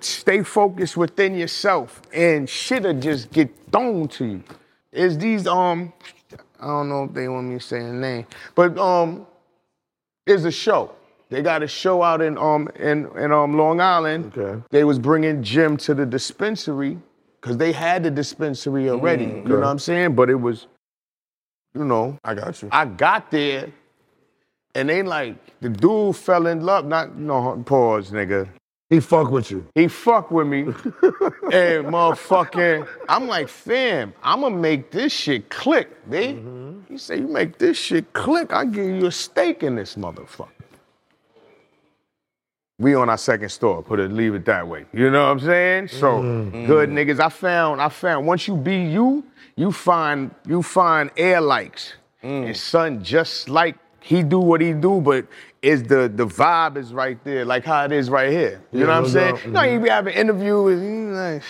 stay focused within yourself and shit'll just get thrown to you. Is these um I don't know if they want me to say the name, but um is a show. They got a show out in um in in um Long Island. Okay. They was bringing Jim to the dispensary because they had the dispensary already. You know what I'm saying? But it was, you know, I got you. I got there, and they like the dude fell in love. Not no pause, nigga. He fuck with you. He fuck with me, and motherfucking, I'm like, fam, I'ma make this shit click, B. Mm-hmm. He said, you make this shit click, I give you a stake in this motherfucker. We on our second store, put it, leave it that way. You know what I'm saying? So mm-hmm. good niggas. I found, I found once you be you, you find you find air likes. Mm. And son, just like he do what he do, but is the the vibe is right there, like how it is right here. You Yeah, know what I'm no saying? doubt. You know, you be having interviews, like,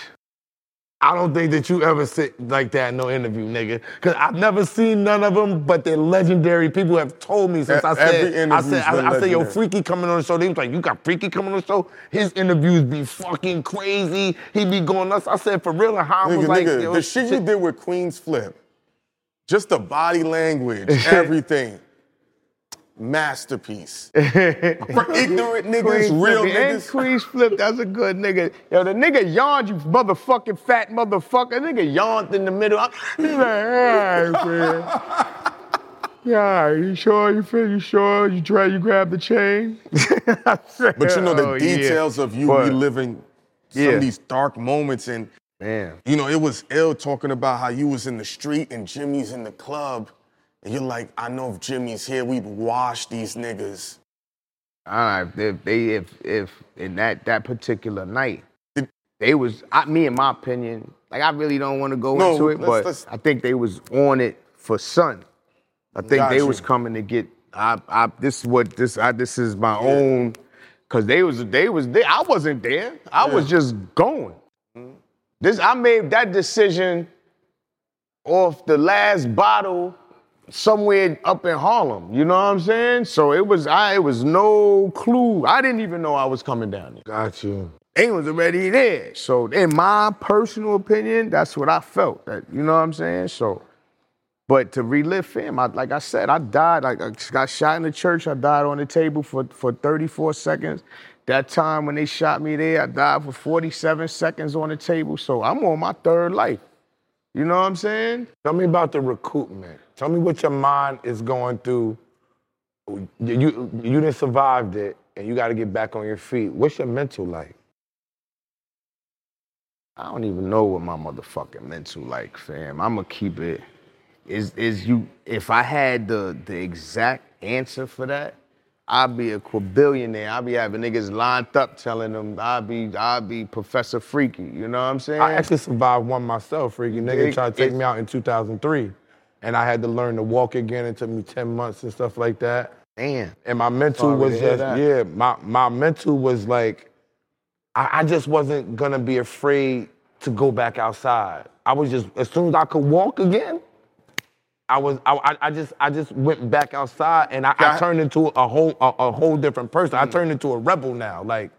I don't think that you ever sit like that in no interview, nigga. Cause I've never seen none of them, but they're legendary. People have told me since E- I said, I said, I, I said, yo. Freekey coming on the show. They was like, you got Freekey coming on the show. His interviews be fucking crazy. He be going nuts. I said, for real, and how I was Nigga, like, nigga, the shit you did with Queenzflip, just the body language, everything, masterpiece. For ignorant niggas, real Flip, and niggas. Queenzflip, that's a good nigga. Yo, the nigga yawned, you motherfucking fat motherfucker. Nigga yawned in the middle. I'm- He's like, hey, man. Yeah, you sure? You feel? You sure? You try? You grab the chain? Said, But you know the "Oh, yeah." details of you But- reliving some Yeah. of these dark moments and Man, you know, it was ill talking about how you was in the street and Jimmy's in the club. And you're like, I know if Jimmy's here, we'd wash these niggas. Uh, if they if if in that that particular night, they was I, me in my opinion. Like I really don't want to go No, into it, let's- but let's- I think they was on it for Son. I think they you. was coming to get. I, I this is what this I, this is my own, cause they was they was there. I wasn't there. I was just going. This I made that decision off the last bottle somewhere up in Harlem. You know what I'm saying? So it was I it was no clue. I didn't even know I was coming down there. Got you. They was already there. So in my personal opinion, that's what I felt. That you know what I'm saying? So but to relive fam, I, like I said, I died. Like I got shot in the church. I died on the table for, for 34 seconds. That time when they shot me there, I died for 47 seconds on the table. So I'm on my third life. You know what I'm saying? Tell me about the recoupment. Tell me what your mind is going through. You you, you didn't survived it, and you got to get back on your feet. What's your mental like? I don't even know what my motherfucking mental like, fam. I'ma keep it. Is is you if I had the the exact answer for that, I'd be a quadrillionaire. I'd be having niggas lined up telling them I'd be I'd be Professor Freekey. You know what I'm saying? I actually survived one myself. Freekey nigga It- tried to take me out in 2003, and I had to learn to walk again. It took me 10 months and stuff like that. Damn. And my mental was just yeah. My my mental was like, I, I just wasn't gonna be afraid to go back outside. I was just as soon as I could walk again. I was I, I- just I just went back outside and I, I turned into a whole a, a whole different person. I turned into a rebel now. Like,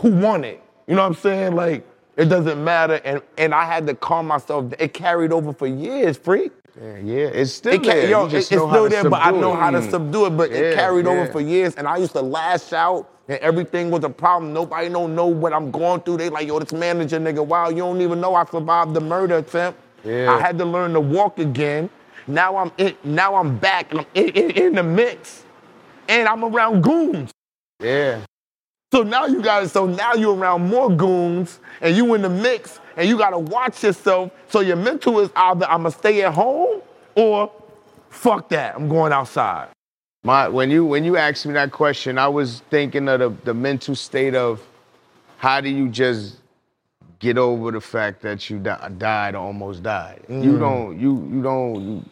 who won it? You know what I'm saying? Like, it doesn't matter. And and I had to calm myself. It carried over for years, freak. Yeah, yeah. It's still It there. yo, it's still there, but I know it. how to subdue it. But it Yeah, carried over for years, and I used to lash out, and everything was a problem. Nobody don't know what I'm going through. They like, yo, this manager nigga, wow, you don't even know I survived the murder attempt. Yeah. I had to learn to walk again. Now I'm in, now I'm back, and I'm in, in, in the mix, and I'm around goons. Yeah. So now you got it. so now you're around more goons and you in the mix and you gotta watch yourself. So your mental is either I'ma stay at home or fuck that, I'm going outside. My when you when you asked me that question, I was thinking of the, the mental state of how do you just get over the fact that you di- died or almost died. You mm. don't you you don't you,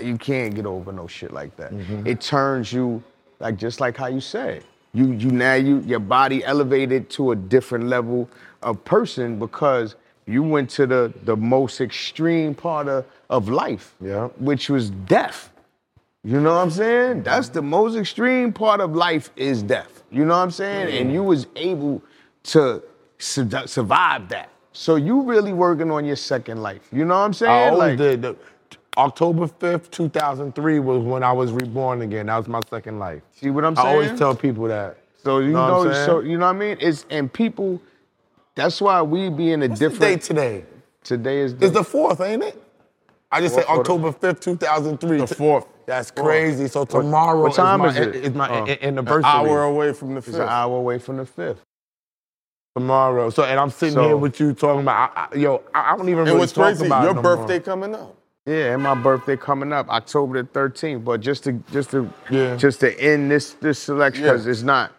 you can't get over no shit like that. Mm-hmm. It turns you like just like how you said. You you now you your body elevated to a different level of person because you went to the the most extreme part of, of life, Yeah. which was death. You know what I'm saying? That's the most extreme part of life is death. You know what I'm saying? And mm-hmm. you was able to su- survive that. So you really working on your second life. You know what I'm saying? I always Like, did. The- October 5th, 2003 was when I was reborn again. That was my second life. See what I'm saying? I always tell people that. So you Know know, so you know what I mean? It's and people. That's why we be in a What's the different. date today? Today is It's the fourth, ain't it? I just said Fourth or the- October 5th, 2003. The fourth. That's crazy. So tomorrow what time is, is it? is my Oh. a- a- An hour away from the it's an hour away from the fifth. tomorrow. So, and I'm sitting So- here with you talking about, I, I, yo, I, I don't even And really what's talk crazy, about it your no more. birthday coming up. Yeah, and my birthday coming up October the 13th. But just to just to Yeah. just to end this this selection because Yeah. it's not.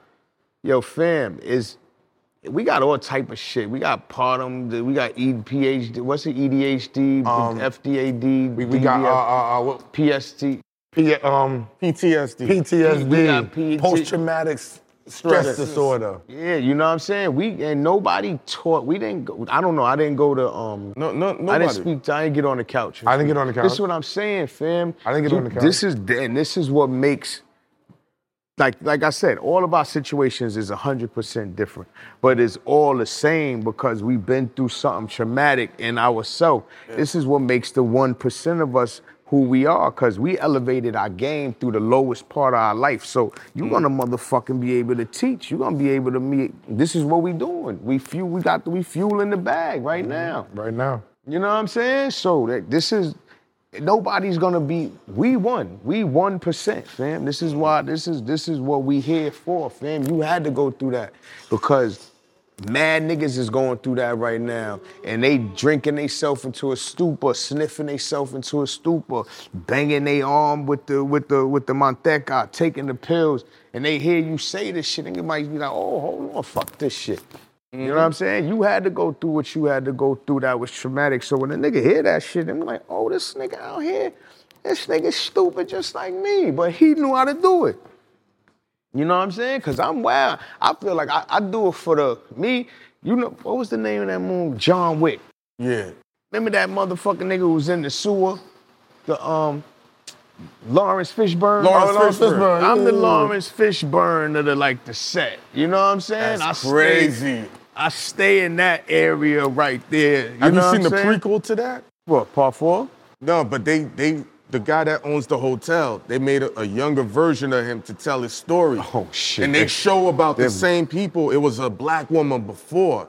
Yo, fam, is we got all type of shit. We got Partum, we got E PhD. What's it? EDHD, Um, FDAD, We, we got uh, uh, uh, what, PST. P, um, PTSD. PTSD, post-traumatic stress Stress. disorder. Yeah, you know what I'm saying. We and nobody taught. We didn't. go I don't know. I didn't go to um. No, no, I didn't speak. To, I didn't get on the couch. I didn't get on the couch. This is what I'm saying, fam. I didn't get You- on the couch. This is and this is what makes. Like like I said, all of our situations is 100% different, but it's all the same because we've been through something traumatic in ourselves. This is what makes the 1% of us who we are because we elevated our game through the lowest part of our life. So you're mm. gonna motherfucking be able to teach. You're gonna be able to meet. This is what we doing. We fuel. We got the we fuel in the bag right mm-hmm. now. Right now. You know what I'm saying? So that this is nobody's gonna be. We won. We one percent, fam. This is why. This is this is what we here for, fam. You had to go through that because mad niggas is going through that right now, and they drinking theyself into a stupor, sniffing theyself into a stupor, banging their arm with the with the with the manteca, taking the pills, and they hear you say this shit, nigga might be like, oh, hold on, fuck this shit. You know what I'm saying? You had to go through what you had to go through that was traumatic. So when a nigga hear that shit, I'm like, oh, this nigga out here, this nigga stupid just like me, but he knew how to do it. You know what I'm saying? Cause I'm wild. I feel like I, I do it for the me. You know what was the name of that movie? John Wick. Yeah. Remember that motherfucking nigga who was in the sewer? The um Laurence Fishburne. Laurence Laurence Fishburne. Fishburne. I'm the Laurence Fishburne of the like the set. You know what I'm saying? That's I crazy. Stay, I stay in that area right there. You Have you seen the saying? prequel to that? What, part four? No, but they they the guy that owns the hotel, they made a, a younger version of him to tell his story. Oh, shit. And they show about the same people. It was a black woman before.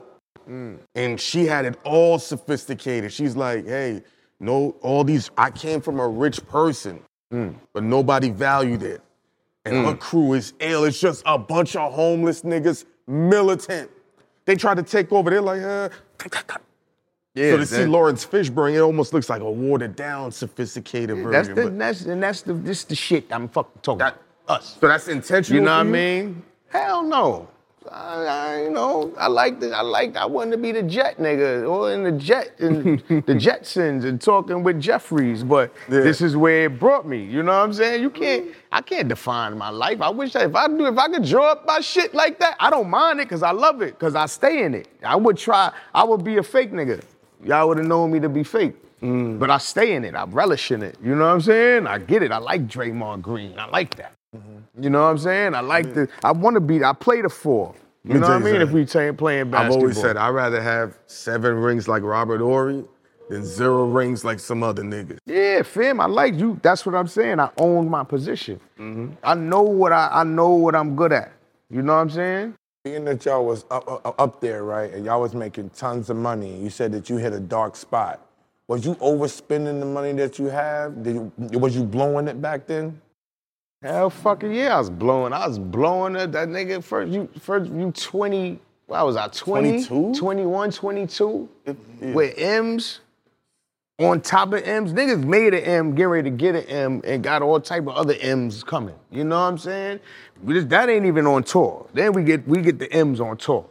Mm. And she had it all sophisticated. She's like, hey, no, all these, I came from a rich person, Mm. but nobody valued it. And her crew is ill. It's just a bunch of homeless niggas, militant. They try to take over. They're like, uh, Yeah, so to see Laurence Fishburne, it almost looks like a watered down, sophisticated that's version. the but- that's and that's the this the shit I'm fucking talking That- about. Us. so that's intentional. You know what I mean? Hell no. I, I, you know, I like the, I like, I wanted to be the jet nigga or in the jet, in the Jetsons and talking with Jeffries, but Yeah. this is where it brought me. You know what I'm saying? You can't, mm-hmm. I can't define my life. I wish that if I do, if I could draw up my shit like that, I don't mind it because I love it, because I stay in it. I would try, I would be a fake nigga. Y'all would have known me to be fake. Mm. But I stay in it. I relish in it. You know what I'm saying? I get it. I like Draymond Green. I like that. You know what I'm saying? I like the. I want to be. I play the four. You know what I mean? If we ta- playing basketball, I've always said I'd rather have seven rings like Robert Horry than zero rings like some other niggas. Yeah, fam. I like you. That's what I'm saying. I own my position. Mm-hmm. I know what I. I know what I'm good at. You know what I'm saying? Being that y'all was up, up, up there, right, and y'all was making tons of money, you said that you hit a dark spot. Was you overspending the money that you have? Did you, was you blowing it back then? Hell fucking yeah, I was blowing. I was blowing it. That nigga first you first you 20, what was I, 20? 22? 21, 22? With M's on top of M's. Niggas made an M, getting ready to get an M, and got all type of other M's coming. You know what I'm saying? We just- that ain't even on tour. Then we get we get the M's on tour.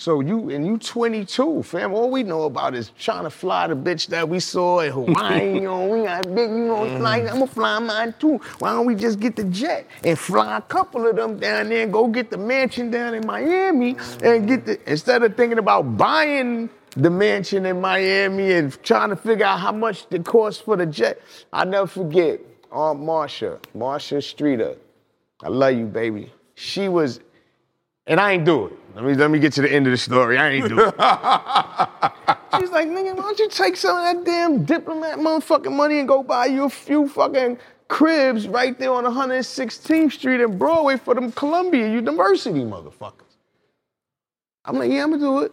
So you and you 22, fam. All we know about is trying to fly the bitch that we saw in Hawaii. you know, we got big, you know, fly. I'm gonna fly mine too. Why don't we just get the jet and fly a couple of them down there and go get the mansion down in Miami and get the instead of thinking about buying the mansion in Miami and trying to figure out how much it costs for the jet. I never forget Aunt Marsha, Marsha Streeter. I love you, baby. She was, and I ain't do it. Let me let me get to the end of the story. I ain't do it. She's like, nigga, why don't you take some of that damn diplomat motherfucking money and go buy you a few fucking cribs right there on 116th Street in Broadway for them Columbia University motherfuckers. I'm like, yeah, I'm gonna do it.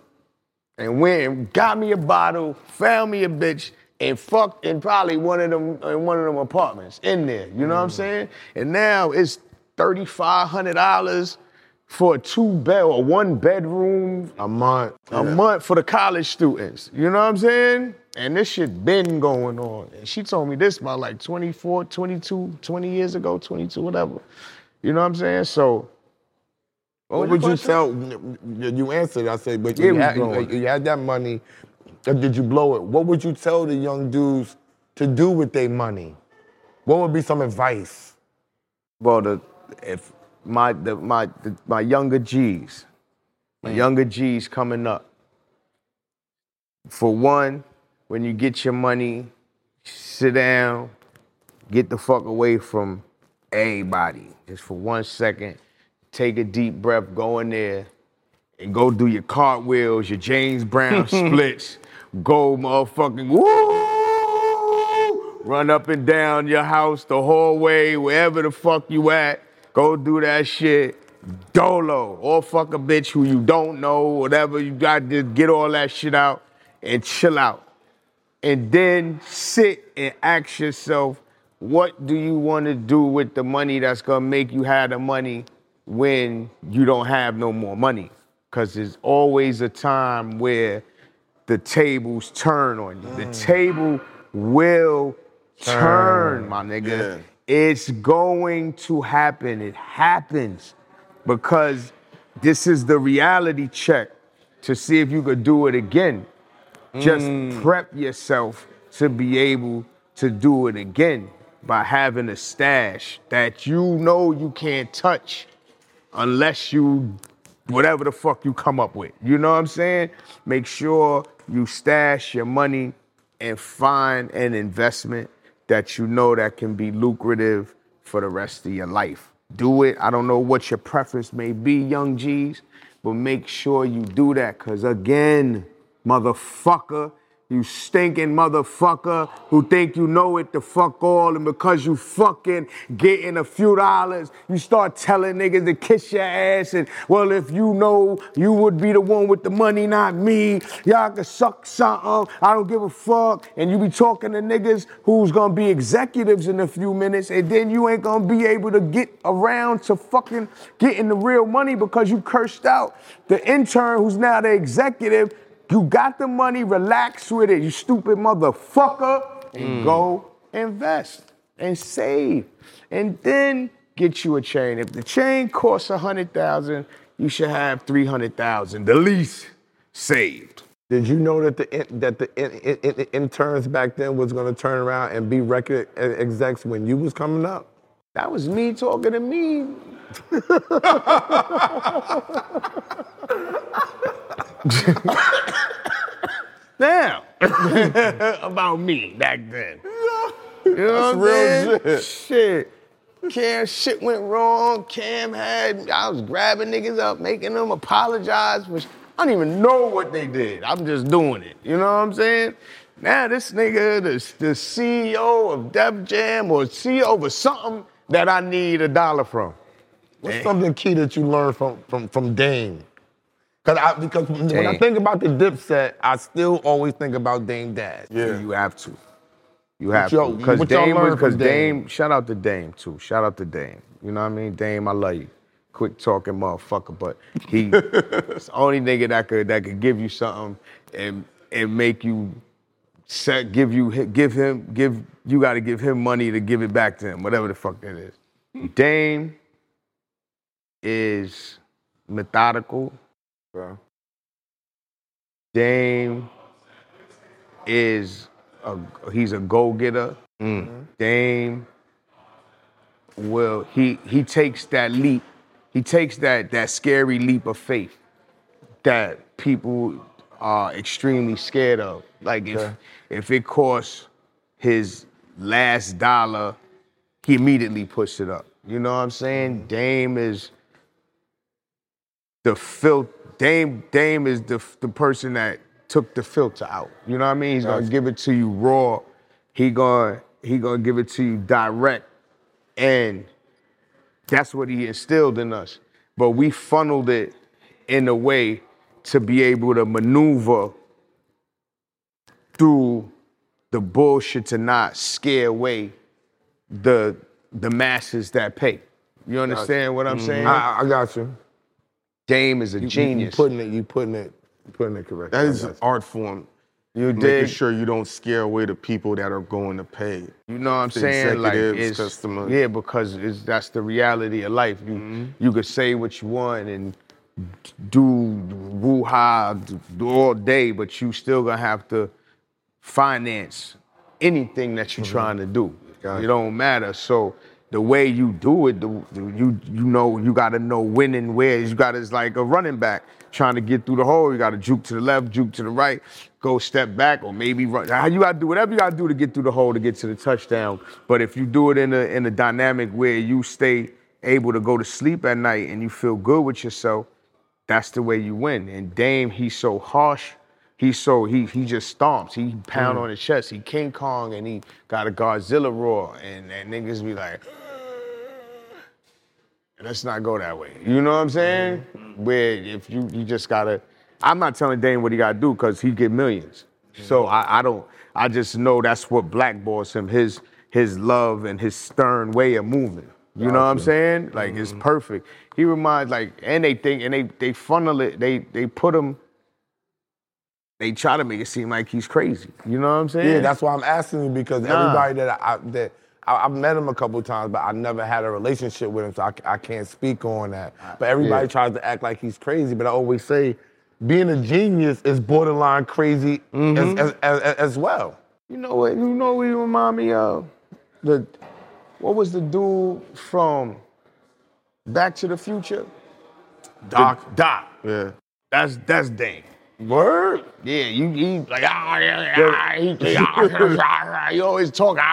And went and got me a bottle, found me a bitch, and fucked in probably one of them in one of them apartments in there. You know what I'm mm. saying? And now it's thirty-five hundred dollars for a two bed or one bedroom A month. a month for the college students. You know what I'm saying? And this shit been going on. And she told me this about like 24, 22, 20 years ago, 22, whatever. You know what I'm saying? So What was would you tell? You answered. I said, but you, we had, blowing. you had that money. uh, Did you blow it? What would you tell the young dudes to do with their money? What would be some advice? well, the if my the my the, my younger G's, my younger G's coming up. For one, when you get your money, sit down, get the fuck away from everybody. Just for one second, take a deep breath, go in there, and go do your cartwheels, your James Brown splits, go motherfucking woo, run up and down your house, the hallway, wherever the fuck you at, go do that shit. Dolo, or fuck a bitch who you don't know, whatever you got to get all that shit out and chill out. And then sit and ask yourself, what do you want to do with the money that's gonna make you have the money when you don't have no more money? Because there's always a time where the tables turn on you. The mm. table will turn, my nigga. Yeah. It's going to happen. It happens. because this is the reality check to see if you could do it again. Just mm. prep yourself to be able to do it again by having a stash that you know you can't touch unless you whatever the fuck you come up with. You know what I'm saying? Make sure you stash your money and find an investment that you know that can be lucrative for the rest of your life. Do it. I don't know what your preference may be, young G's, but make sure you do that cuz again, motherfucker, you stinking motherfucker who think you know it the fuck all, and because you fucking getting a few dollars, you start telling niggas to kiss your ass. And well, if you know you would be the one with the money, not me, y'all can suck something. I don't give a fuck. And you be talking to niggas who's gonna be executives in a few minutes, and then you ain't gonna be able to get around to fucking getting the real money because you cursed out the intern who's now the executive you got the money, relax with it, you stupid motherfucker, and mm. go invest and save. And then get you a chain. If the chain costs a hundred thousand, you should have three hundred thousand, the least saved. Did you know that the that the in- in- in- interns back then was gonna turn around and be record e- execs when you was coming up? That was me talking to me. now, about me back then. You know what I'm real saying? Shit. Cam shit went wrong. Cam had, I was grabbing niggas up, making them apologize for, sh- I don't even know what they did. I'm just doing it. You know what I'm saying? Now this nigga, the, the CEO of Def Jam or CEO of something that I need a dollar from. What's something key that you learned from from from Dame? Cause I because when I think about the Dipset, I still always think about Dame Dash. Yeah. You have to. You have y'all- to. Because Dame was, learned from because Dame, Dame? shout out to Dame too. Shout out to Dame. You know what I mean? Dame, I love you. Quick talking motherfucker, but he it's the only nigga that could that could give you something and and make you set give you give him give you gotta give him money to give it back to him, whatever the fuck that is. Dame is methodical. Bro. Dame is a he's a go-getter. Mm. Dame will he he takes that leap. He takes that that scary leap of faith that people are extremely scared of. Like if if it costs his last dollar, he immediately puts it up. You know what I'm saying? Mm. Dame is the filth. Dame Dame is the the person that took the filter out. You know what I mean? He's gonna give it to you raw. He gonna he gonna give it to you direct, and that's what he instilled in us. But we funneled it in a way to be able to maneuver through the bullshit to not scare away the the masses that pay. You understand what I'm saying? Mm-hmm. I, I got you. Dame is a You- You, genius. putting it, you putting it, putting it correct. That I is got an art form. you Making dig? sure you don't scare away the people that are going to pay. You know what I'm The saying? Like it's customers. yeah, because it's that's the reality of life. You mm-hmm. you could say what you want and do woo ha all day, but you still gonna have to finance anything that you're mm-hmm. trying to do. Got It it. don't matter. So the way you do it, the, you you know you got to know when and where. You got it's like a running back trying to get through the hole. You got to juke to the left, juke to the right, go step back, or maybe run. How You got to do whatever you got to do to get through the hole to get to the touchdown. But if you do it in a in a dynamic where you stay able to go to sleep at night and you feel good with yourself, that's the way you win. And Dame, he's so harsh. He's so he he just stomps. He pound mm. on his chest. He King Kong and he got a Godzilla roar. And, and niggas be like, let's not go that way. You know what I'm saying? Mm-hmm. Where if you you just gotta I'm not telling Dame what he gotta do because he get millions. Mm-hmm. So I, I don't I just know that's what blackballs him, his his love and his stern way of moving. You know what I'm saying? Like it's mm-hmm. perfect. He reminds like, and they think, and they they funnel it. They they put him. They try to make it seem like he's crazy. You know what I'm saying? Yeah, that's why I'm asking you because Nah. everybody that I that I, I've met him a couple times, but I never had a relationship with him, so I, I can't speak on that. But everybody Yeah. tries to act like he's crazy, but I always say, being a genius is borderline crazy Mm-hmm. as, as, as, as well. You know what? You know what you remind me of? The what was the dude from Back to the Future? Doc. Doc. Yeah. That's that's Dame. Word? Yeah, you he like ah yeah, yeah, he, he, ah, ah, he always talk ah,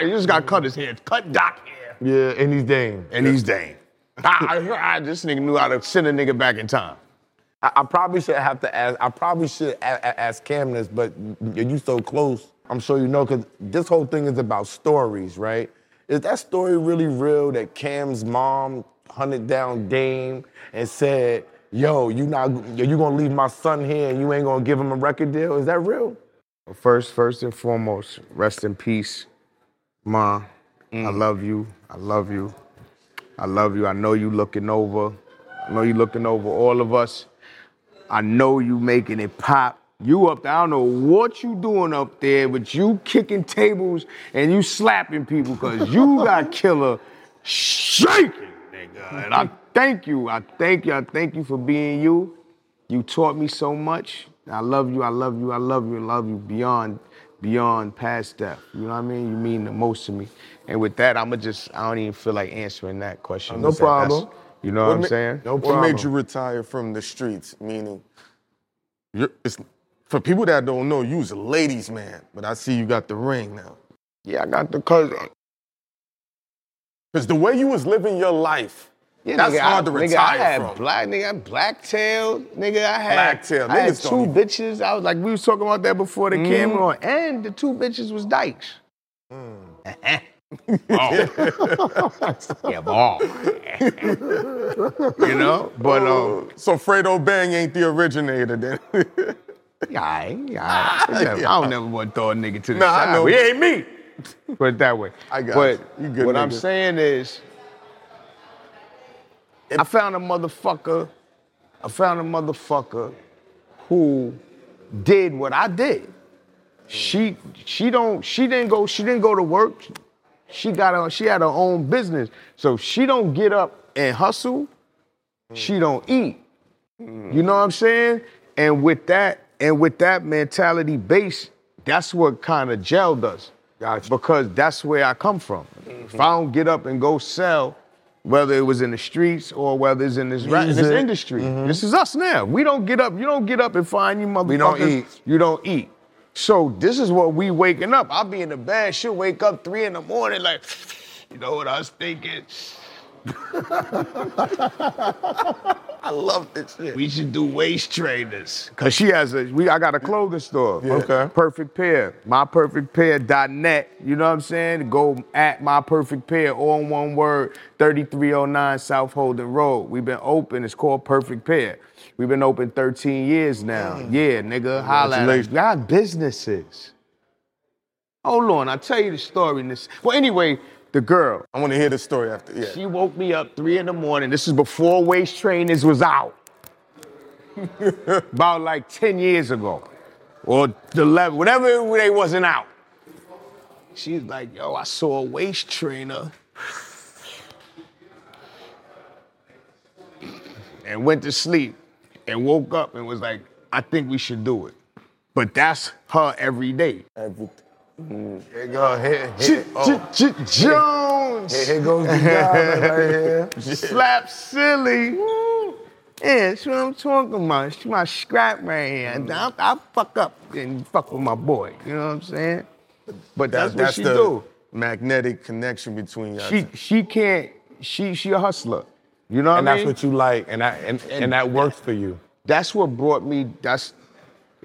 you just got to cut his hair. Cut Doc hair. Yeah, and he's Dame. And he's Dame. Ah, ah, this nigga knew how to send a nigga back in time. I, I probably should have to ask. I probably should a, a, ask Cam this, but y- you so close. I'm sure you know because this whole thing is about stories, right? Is that story really real? That Cam's mom hunted down Dame and said, "Yo, you not yo, you gonna leave my son here and you ain't gonna give him a record deal?" Is that real? First, first and foremost, rest in peace, Ma. I mm. love you. I love you. I love you. I know you looking over. I know you looking over all of us. I know you making it pop. You up there, I don't know what you doing up there, but you kicking tables and you slapping people because you got killer shaking, nigga. And I thank you. I thank you. I thank you for being you. You taught me so much. I love you. I love you. I love you. I love you beyond, beyond past death. You know what I mean? You mean the most to me. And with that, I'ma just. I don't even feel like answering that question. No That's- that's- problem. You know what, I'm ma- saying? No problem. What made you retire from the streets? Meaning, you're, it's, for people that don't know, you was a ladies' man, but I see you got the ring now. Yeah, I got the cause. Because the way you was living your life, Yeah, that's nigga, hard I, to nigga, I had from. black nigga, I had blacktail, nigga. I had Blacktail. I had Niggas two don't even- bitches. I was like, we was talking about that before the Mm-hmm. camera on, and the two bitches was dykes. Mm. yeah, ball. you know, but um, so Fredo Bang ain't the originator then. yeah, yeah, I don't never want to throw a nigga to the Nah, I side. know. He ain't me. Put it that way. I got but you. You good what I'm nigga. saying is, I found a motherfucker. I found a motherfucker who did what I did. She she don't she didn't go she didn't go to work. She got her she had her own business. So she don't get up and hustle. She don't eat. You know what I'm saying? And with that and with that mentality base, that's what kind of gel does. Gotcha. Because that's where I come from. If I don't get up and go sell, whether it was in the streets or whether it's in this, ra- this industry, mm-hmm. this is us now. We don't get up. You don't get up and find you motherfuckers. We don't eat. You don't eat. So this is what we waking up. I'll be in the bed. She'll wake up three in the morning, like, you know what I was thinking? I love this shit. We should do waist trainers. Cause she has a we I got a clothing store. Okay. Perfect pair. MyPerfectPair.net. You know what I'm saying? Go at my perfect pair, all in one word, 3309 South Holden Road. We've been open. It's called Perfect Pair. We've been open 13 years now. Mm. Yeah, nigga. Holla at us. Congratulations. Got businesses. Hold on, I'll tell you the story in this. Well, anyway, the girl. I want to hear the story after. Yeah. She woke me up three in the morning. This is before waist trainers was out. About like 10 years ago. Or 11, whatever they wasn't out. She's like, yo, I saw a waist trainer. And went to sleep and woke up and was like, I think we should do it. But that's her every day. Everything. Here go, here, here, oh, Jones! here, here goes the guy right here. Slap silly. Yeah, that's what I'm talking about. She my scrap right here. Mm. I, I fuck up and fuck with my boy. You know what I'm saying? But that's, That's, that's what she the do. magnetic connection between y'all. She she can't. She she a hustler. You know what And I that's what you like, and that and, and that works for you. that's what brought me. That's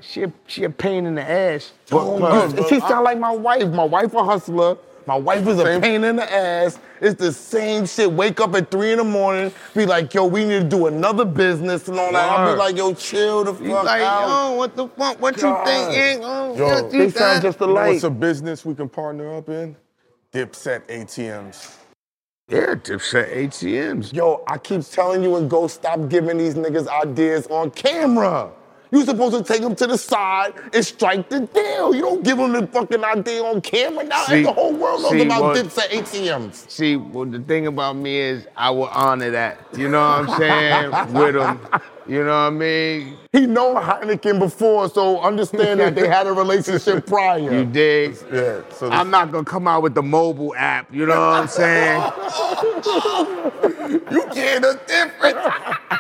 she a, she a pain in the ass. Oh, But- you- she sound like my wife. My wife a hustler. My wife is a pain in the ass. It's the same shit. Wake up at three in the morning, be like, yo, we need to do another business and all that. I'll be like, yo, chill the fuck He's like, out. yo, what the fuck? What God. you thinking? Oh, Yo, what they you sound just You know alike. what's a business we can partner up in? Dipset ATMs. Yeah, Dipset ATMs. Yo, I keep telling you and go stop giving these niggas ideas on camera. You supposed to take them to the side and strike the deal. You don't give them the fucking idea on camera. Now See- the whole world knows see, about what- Dipset ATMs. See, well, the thing about me is I will honor that. You know what I'm saying? With them. You know what I mean? He known Hynaken before, so understand that they had a relationship prior. You dig? Yeah. So I'm not gonna come out with the mobile app, you know what I'm saying? you can't a difference.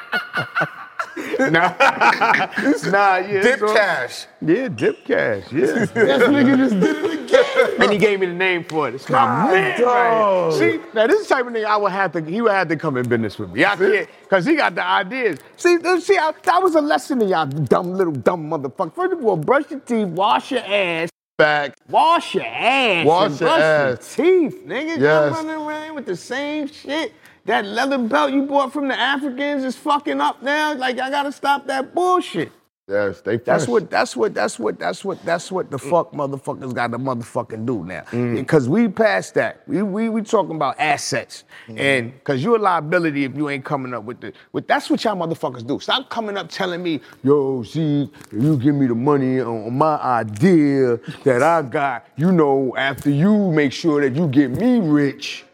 Nah, nah, yeah. Dip so- cash. Yeah, dip cash. Yeah. This nigga just did it again. and he gave me the name for it. It's my God, man. dog. Right? See, now this is the type of nigga I would have to. He would have to come in business with me. I can't, cause he got the ideas. See, uh, see, I, that was a lesson to y'all dumb little dumb motherfucker. First of all, brush your teeth, wash your ass. Back. Wash your ass. Wash your brush ass. your teeth, nigga. Yes. Come running around with the same shit. That leather belt you bought from the Africans is fucking up now. Like I gotta stop that bullshit. Yes, they That's what. That's what. That's what. That's what. That's what the fuck motherfuckers got to motherfucking do now. Mm. Because we passed that. We we we talking about assets, mm. and because you're a liability if you ain't coming up with the. With that's what y'all motherfuckers do. Stop coming up telling me, yo, see, you give me the money on my idea that I got. You know, after you make sure that you get me rich.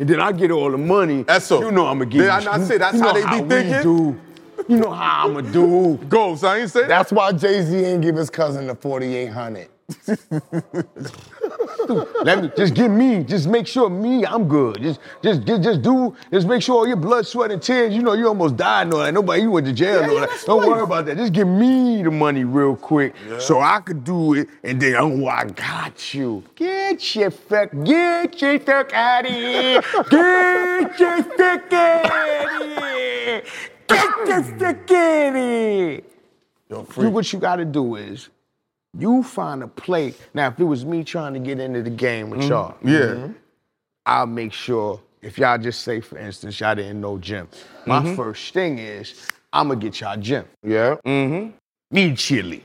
And then I get all the money. That's so- You know I'ma get. Did I not say that's how they be thinking? Do. You know how I'ma do. Ghost, I ain't say that. That's why Jay Z ain't give his cousin the 4800. Let me just give me, just make sure me, I'm good. Just, just, just, just do, just make sure all your blood, sweat, and tears. You know, you almost died and all that. Nobody, you went to jail and all that. Don't worry about that. Just give me the money real quick so I could do it, and then oh, I got you. Get your fuck, get your fuck out of here. Get your fuck out of here. Get your fuck out of here. Do what you gotta do is you find a play. Now, if it was me trying to get into the game with y'all, Yeah. I'll make sure if y'all just say, for instance, y'all didn't know Jim. My first thing is I'm gonna get y'all Jim. Yeah. Mm-hmm. Need chili.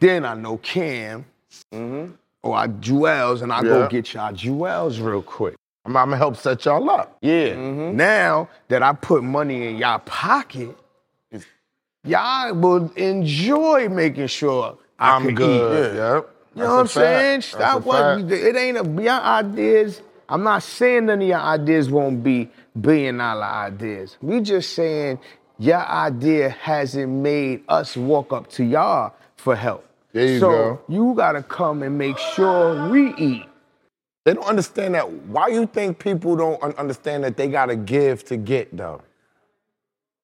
Then I know Cam Mm-hmm. or I Juelz, and I go get y'all Juelz real quick. I'm, I'm gonna help set y'all up. Yeah. Mm-hmm. Now that I put money in y'all pocket, y'all will enjoy making sure I I'm can good. eat. Yeah. You know what I'm saying? Stop what it ain't a your ideas. I'm not saying none of your ideas won't be billion dollar ideas. We just saying your idea hasn't made us walk up to y'all for help. There you so go. you gotta come and make sure we eat. They don't understand that. Why you think people don't un- understand that they gotta give to get though?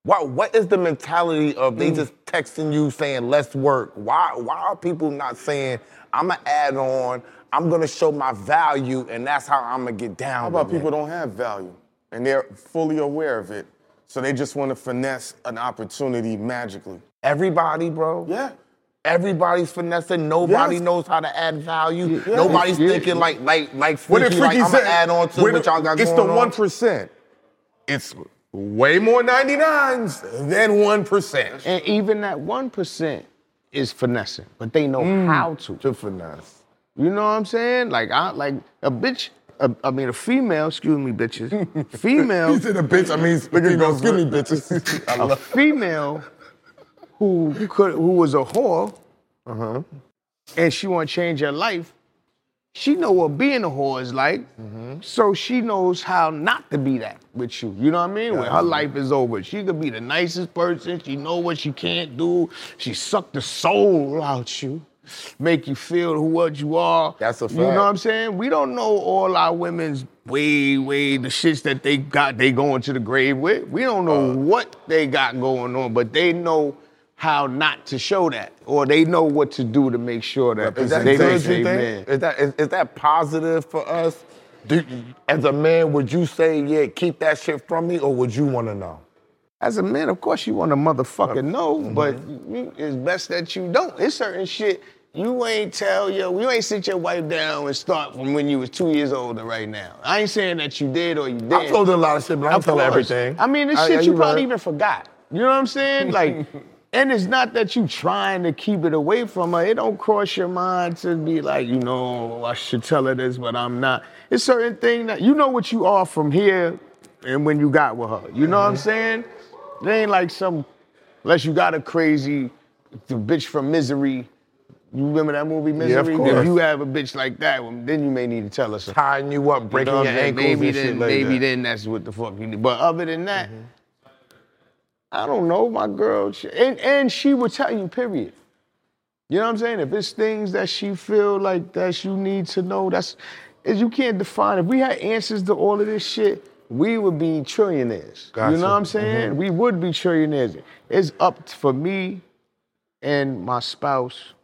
Why, what is the mentality of Mm. they just texting you saying let's work? Why why are people not saying I'm gonna add on, I'm gonna show my value, and that's how I'm gonna get down? How about people don't have value and they're fully aware of it, so they just want to finesse an opportunity magically? Everybody, bro. Yeah. Everybody's finessing. Nobody Yes. knows how to add value. Yeah. Nobody's Yeah. thinking like like like What Freekey, did like Freekey I'm say? gonna add on to What what y'all got It's the one percent. It's way more 99s than one percent. And even that one percent is finessing, but they know Mm. how to. To finesse. You know what I'm saying? Like I like a bitch. A, I mean, a female. Excuse me, bitches. Female. He said a bitch. I mean, look at those skinny bitches. I a female who could who was a whore, Uh-huh. and she want to change her life. She know what being a whore is like, Mm-hmm. so she knows how not to be that with you. You know what I mean? When her life is over, she could be the nicest person. She know what she can't do. She suck the soul out you, make you feel who what you are. That's a fact. You know what I'm saying? We don't know all our women's way, way the shits that they got. They going to the grave with. We don't know Uh. what they got going on, but they know how not to show that, or they know what to do to make sure that Is that they you say amen. Is that is, is that positive for us? Do, as a man, would you say, yeah, keep that shit from me, or would you want to know? As a man, of course, you want to motherfucking know, Mm-hmm. but you- it's best that you don't. It's certain shit you ain't tell your, you ain't sit your wife down and start from when you was two years old to right now. I ain't saying that you did or you didn't. I told her a lot of shit, but I don't tell everything. I mean, it's I- shit yeah, you you probably right. even forgot. You know what I'm saying? Like, and it's not that you trying to keep it away from her. It don't cross your mind to be like, you know, I should tell her this, but I'm not. It's certain thing that you know what you are from here and when you got with her. You know what I'm saying? It ain't like some, unless you got a crazy, the bitch from Misery. You remember that movie Yeah, of Misery? course. if you have a bitch like that, well, then you may need to tell us. Tying you up, breaking You know your ankles maybe and then, shit like maybe that. then that's what the fuck you need. But other than that, Mm-hmm. I don't know, my girl. she- And and she will tell you, period. You know what I'm saying? If it's things that she feel like that you need to know, that's is you can't define. If we had answers to all of this shit, we would be trillionaires. Gotcha. You know what I'm saying? Mm-hmm. We would be trillionaires. It's up for me and my spouse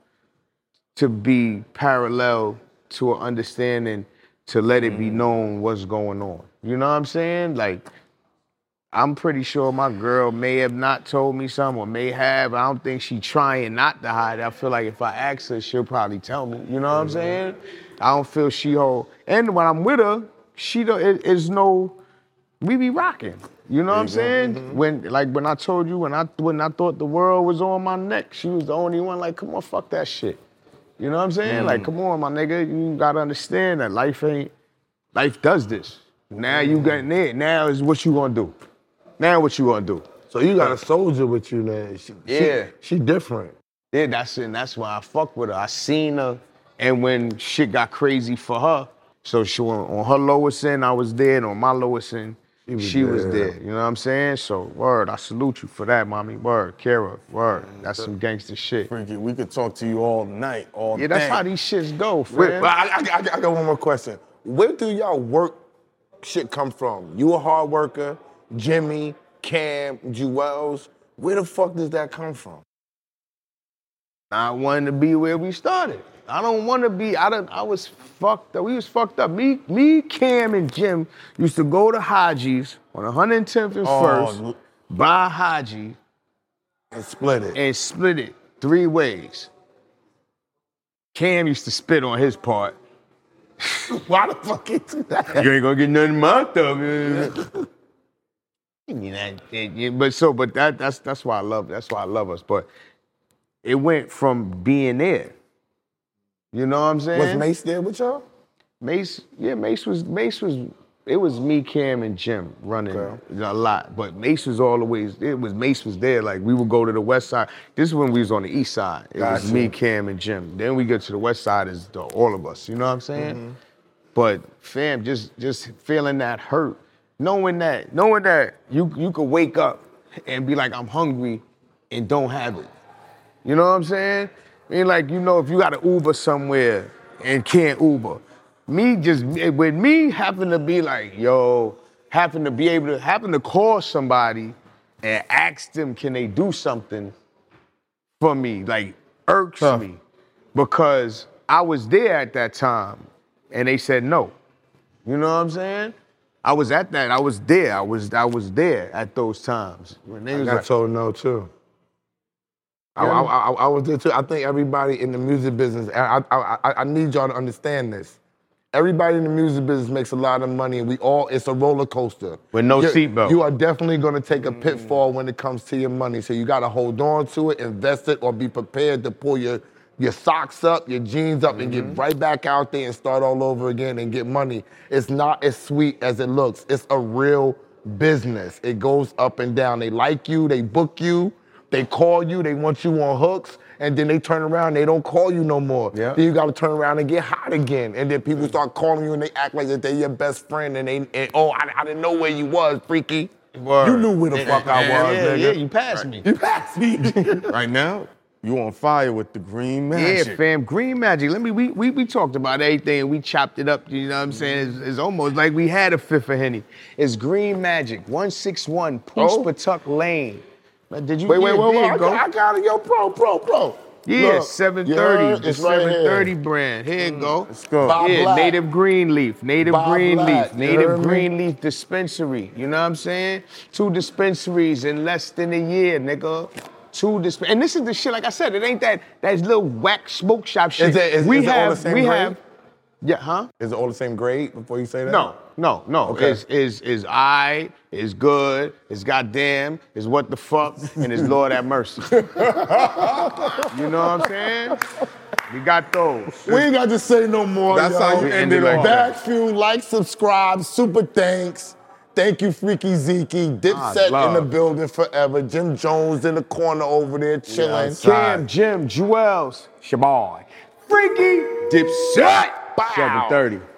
to be parallel to an understanding to let it be mm-hmm. known what's going on. You know what I'm saying? Like, I'm pretty sure my girl may have not told me something or may have. I don't think she trying not to hide. it. I feel like if I ask her, she'll probably tell me. You know what I'm mm-hmm. saying? I don't feel she hold. And when I'm with her, she don't. It, it's no. We be rocking. You know what I'm mm-hmm, saying? Mm-hmm. When like when I told you when I when I thought the world was on my neck, she was the only one. Like, come on, fuck that shit. You know what I'm saying? Like, mm. come on, my nigga. You gotta understand that life ain't. Life does this. Now you got it. Now is what you gonna do. Now what you gonna do? So you got a soldier with you now. She, Yeah. She, she different. Yeah, that's it. And that's why I fuck with her. I seen her, and when shit got crazy for her, so she went on her lowest end, I was there, and on my lowest end, she was was, there. there. You know what I'm saying? So word, I salute you for that, mommy. Word, Kara, word. That's some gangster shit. Freekey, we could talk to you all night, all day. Yeah, that's day. how these shits go, Wait, but I, I, I, I got one more question. Where do y'all work shit come from? You a hard worker, Jimmy, Cam, Juelz. Where the fuck does that come from? I wanted to be where we started. I don't want to be. I don't. I was fucked up. We was fucked up. Me, me, Cam, and Jim used to go to Haji's on 110th and Oh, First, l- buy Haji, And split it. and split it three ways. Cam used to spit on his part. Why the fuck you do that? You ain't gonna get nothing marked up. You know, that- yeah, but so, but that that's that's why I love that's why I love us. But it went from being there. You know what I'm saying? Was Mase there with y'all? Mase, yeah, Mase was Mase was it was me, Cam, and Jim running a lot. But Mase was always it was Mase was there. Like we would go to the west side. This is when we was on the east side. It was me, Cam, and Jim. Then we get to the west side is the, all of us. You know what I'm saying? Mm-hmm. But fam, just just feeling that hurt, knowing that, knowing that you you could wake up and be like, I'm hungry, and don't have it. You know what I'm saying? I mean, like, you know, if you got to Uber somewhere and can't Uber, me just, with me having to be like, yo, having to be able to, having to call somebody and ask them, can they do something for me, like, irks me because I was there at that time and they said no. You know what I'm saying? I was at that. I was there. I was I was there at those times. When they I was got like, told no too. I. I, I, I was there too. I think everybody in the music business, and I, I, I, I need y'all to understand this. Everybody in the music business makes a lot of money, and we all, it's a roller coaster. With no You're- seatbelt. You are definitely gonna take a pitfall mm. when it comes to your money. So you gotta hold on to it, invest it, or be prepared to pull your, your socks up, your jeans up, and get mm-hmm. right back out there and start all over again and get money. It's not as sweet as it looks. It's a real business. It goes up and down. They like you, they book you, they call you, they want you on hooks, and then they turn around, they don't call you no more. Yeah. Then you gotta turn around and get hot again. And then people mm. start calling you and they act like that they're your best friend and they and oh I, I didn't know where you was, Freekey. Word. You knew where the fuck I was, yeah, nigga. Yeah, you passed me. You passed me. Right now, you on fire with the green magic. Yeah, fam, green magic. Let me we, we we talked about everything. We chopped it up. You know what I'm saying? It's, it's almost like we had a fifth of henny. It's green magic. One six one Oh. Patuck Lane. Did you? wait, wait, wait, wait. I go. got, I got it, yo, bro, bro, bro. Yeah, Look, 730. yeah, the it's right here. 730 brand. Here you mm, go. Let's go. Bob yeah, Black. native green leaf, native Bob green Black, native me? green leaf dispensary. You know what I'm saying? Two dispensaries in less than a year, nigga. Two disp- and this is the shit. Like I said, it ain't that that little whack smoke shop shit. Is it- is- we is it all have, the same we grade? have, yeah, huh? Is it all the same grade before you say that? No, no, no. Okay. Is is is I is good, is goddamn, is what the fuck, and is Lord have mercy. you know what I'm saying? We got those. We ain't got to say no more. That's yo. how you end ended it like off. Back few, like, subscribe, super thanks. Thank you, Freekey Zeke. Dipset ah, in the building forever. Jim Jones in the corner over there chilling. Cam, Jim, Juelz, Shaboy, Freekey, Dipset. 730.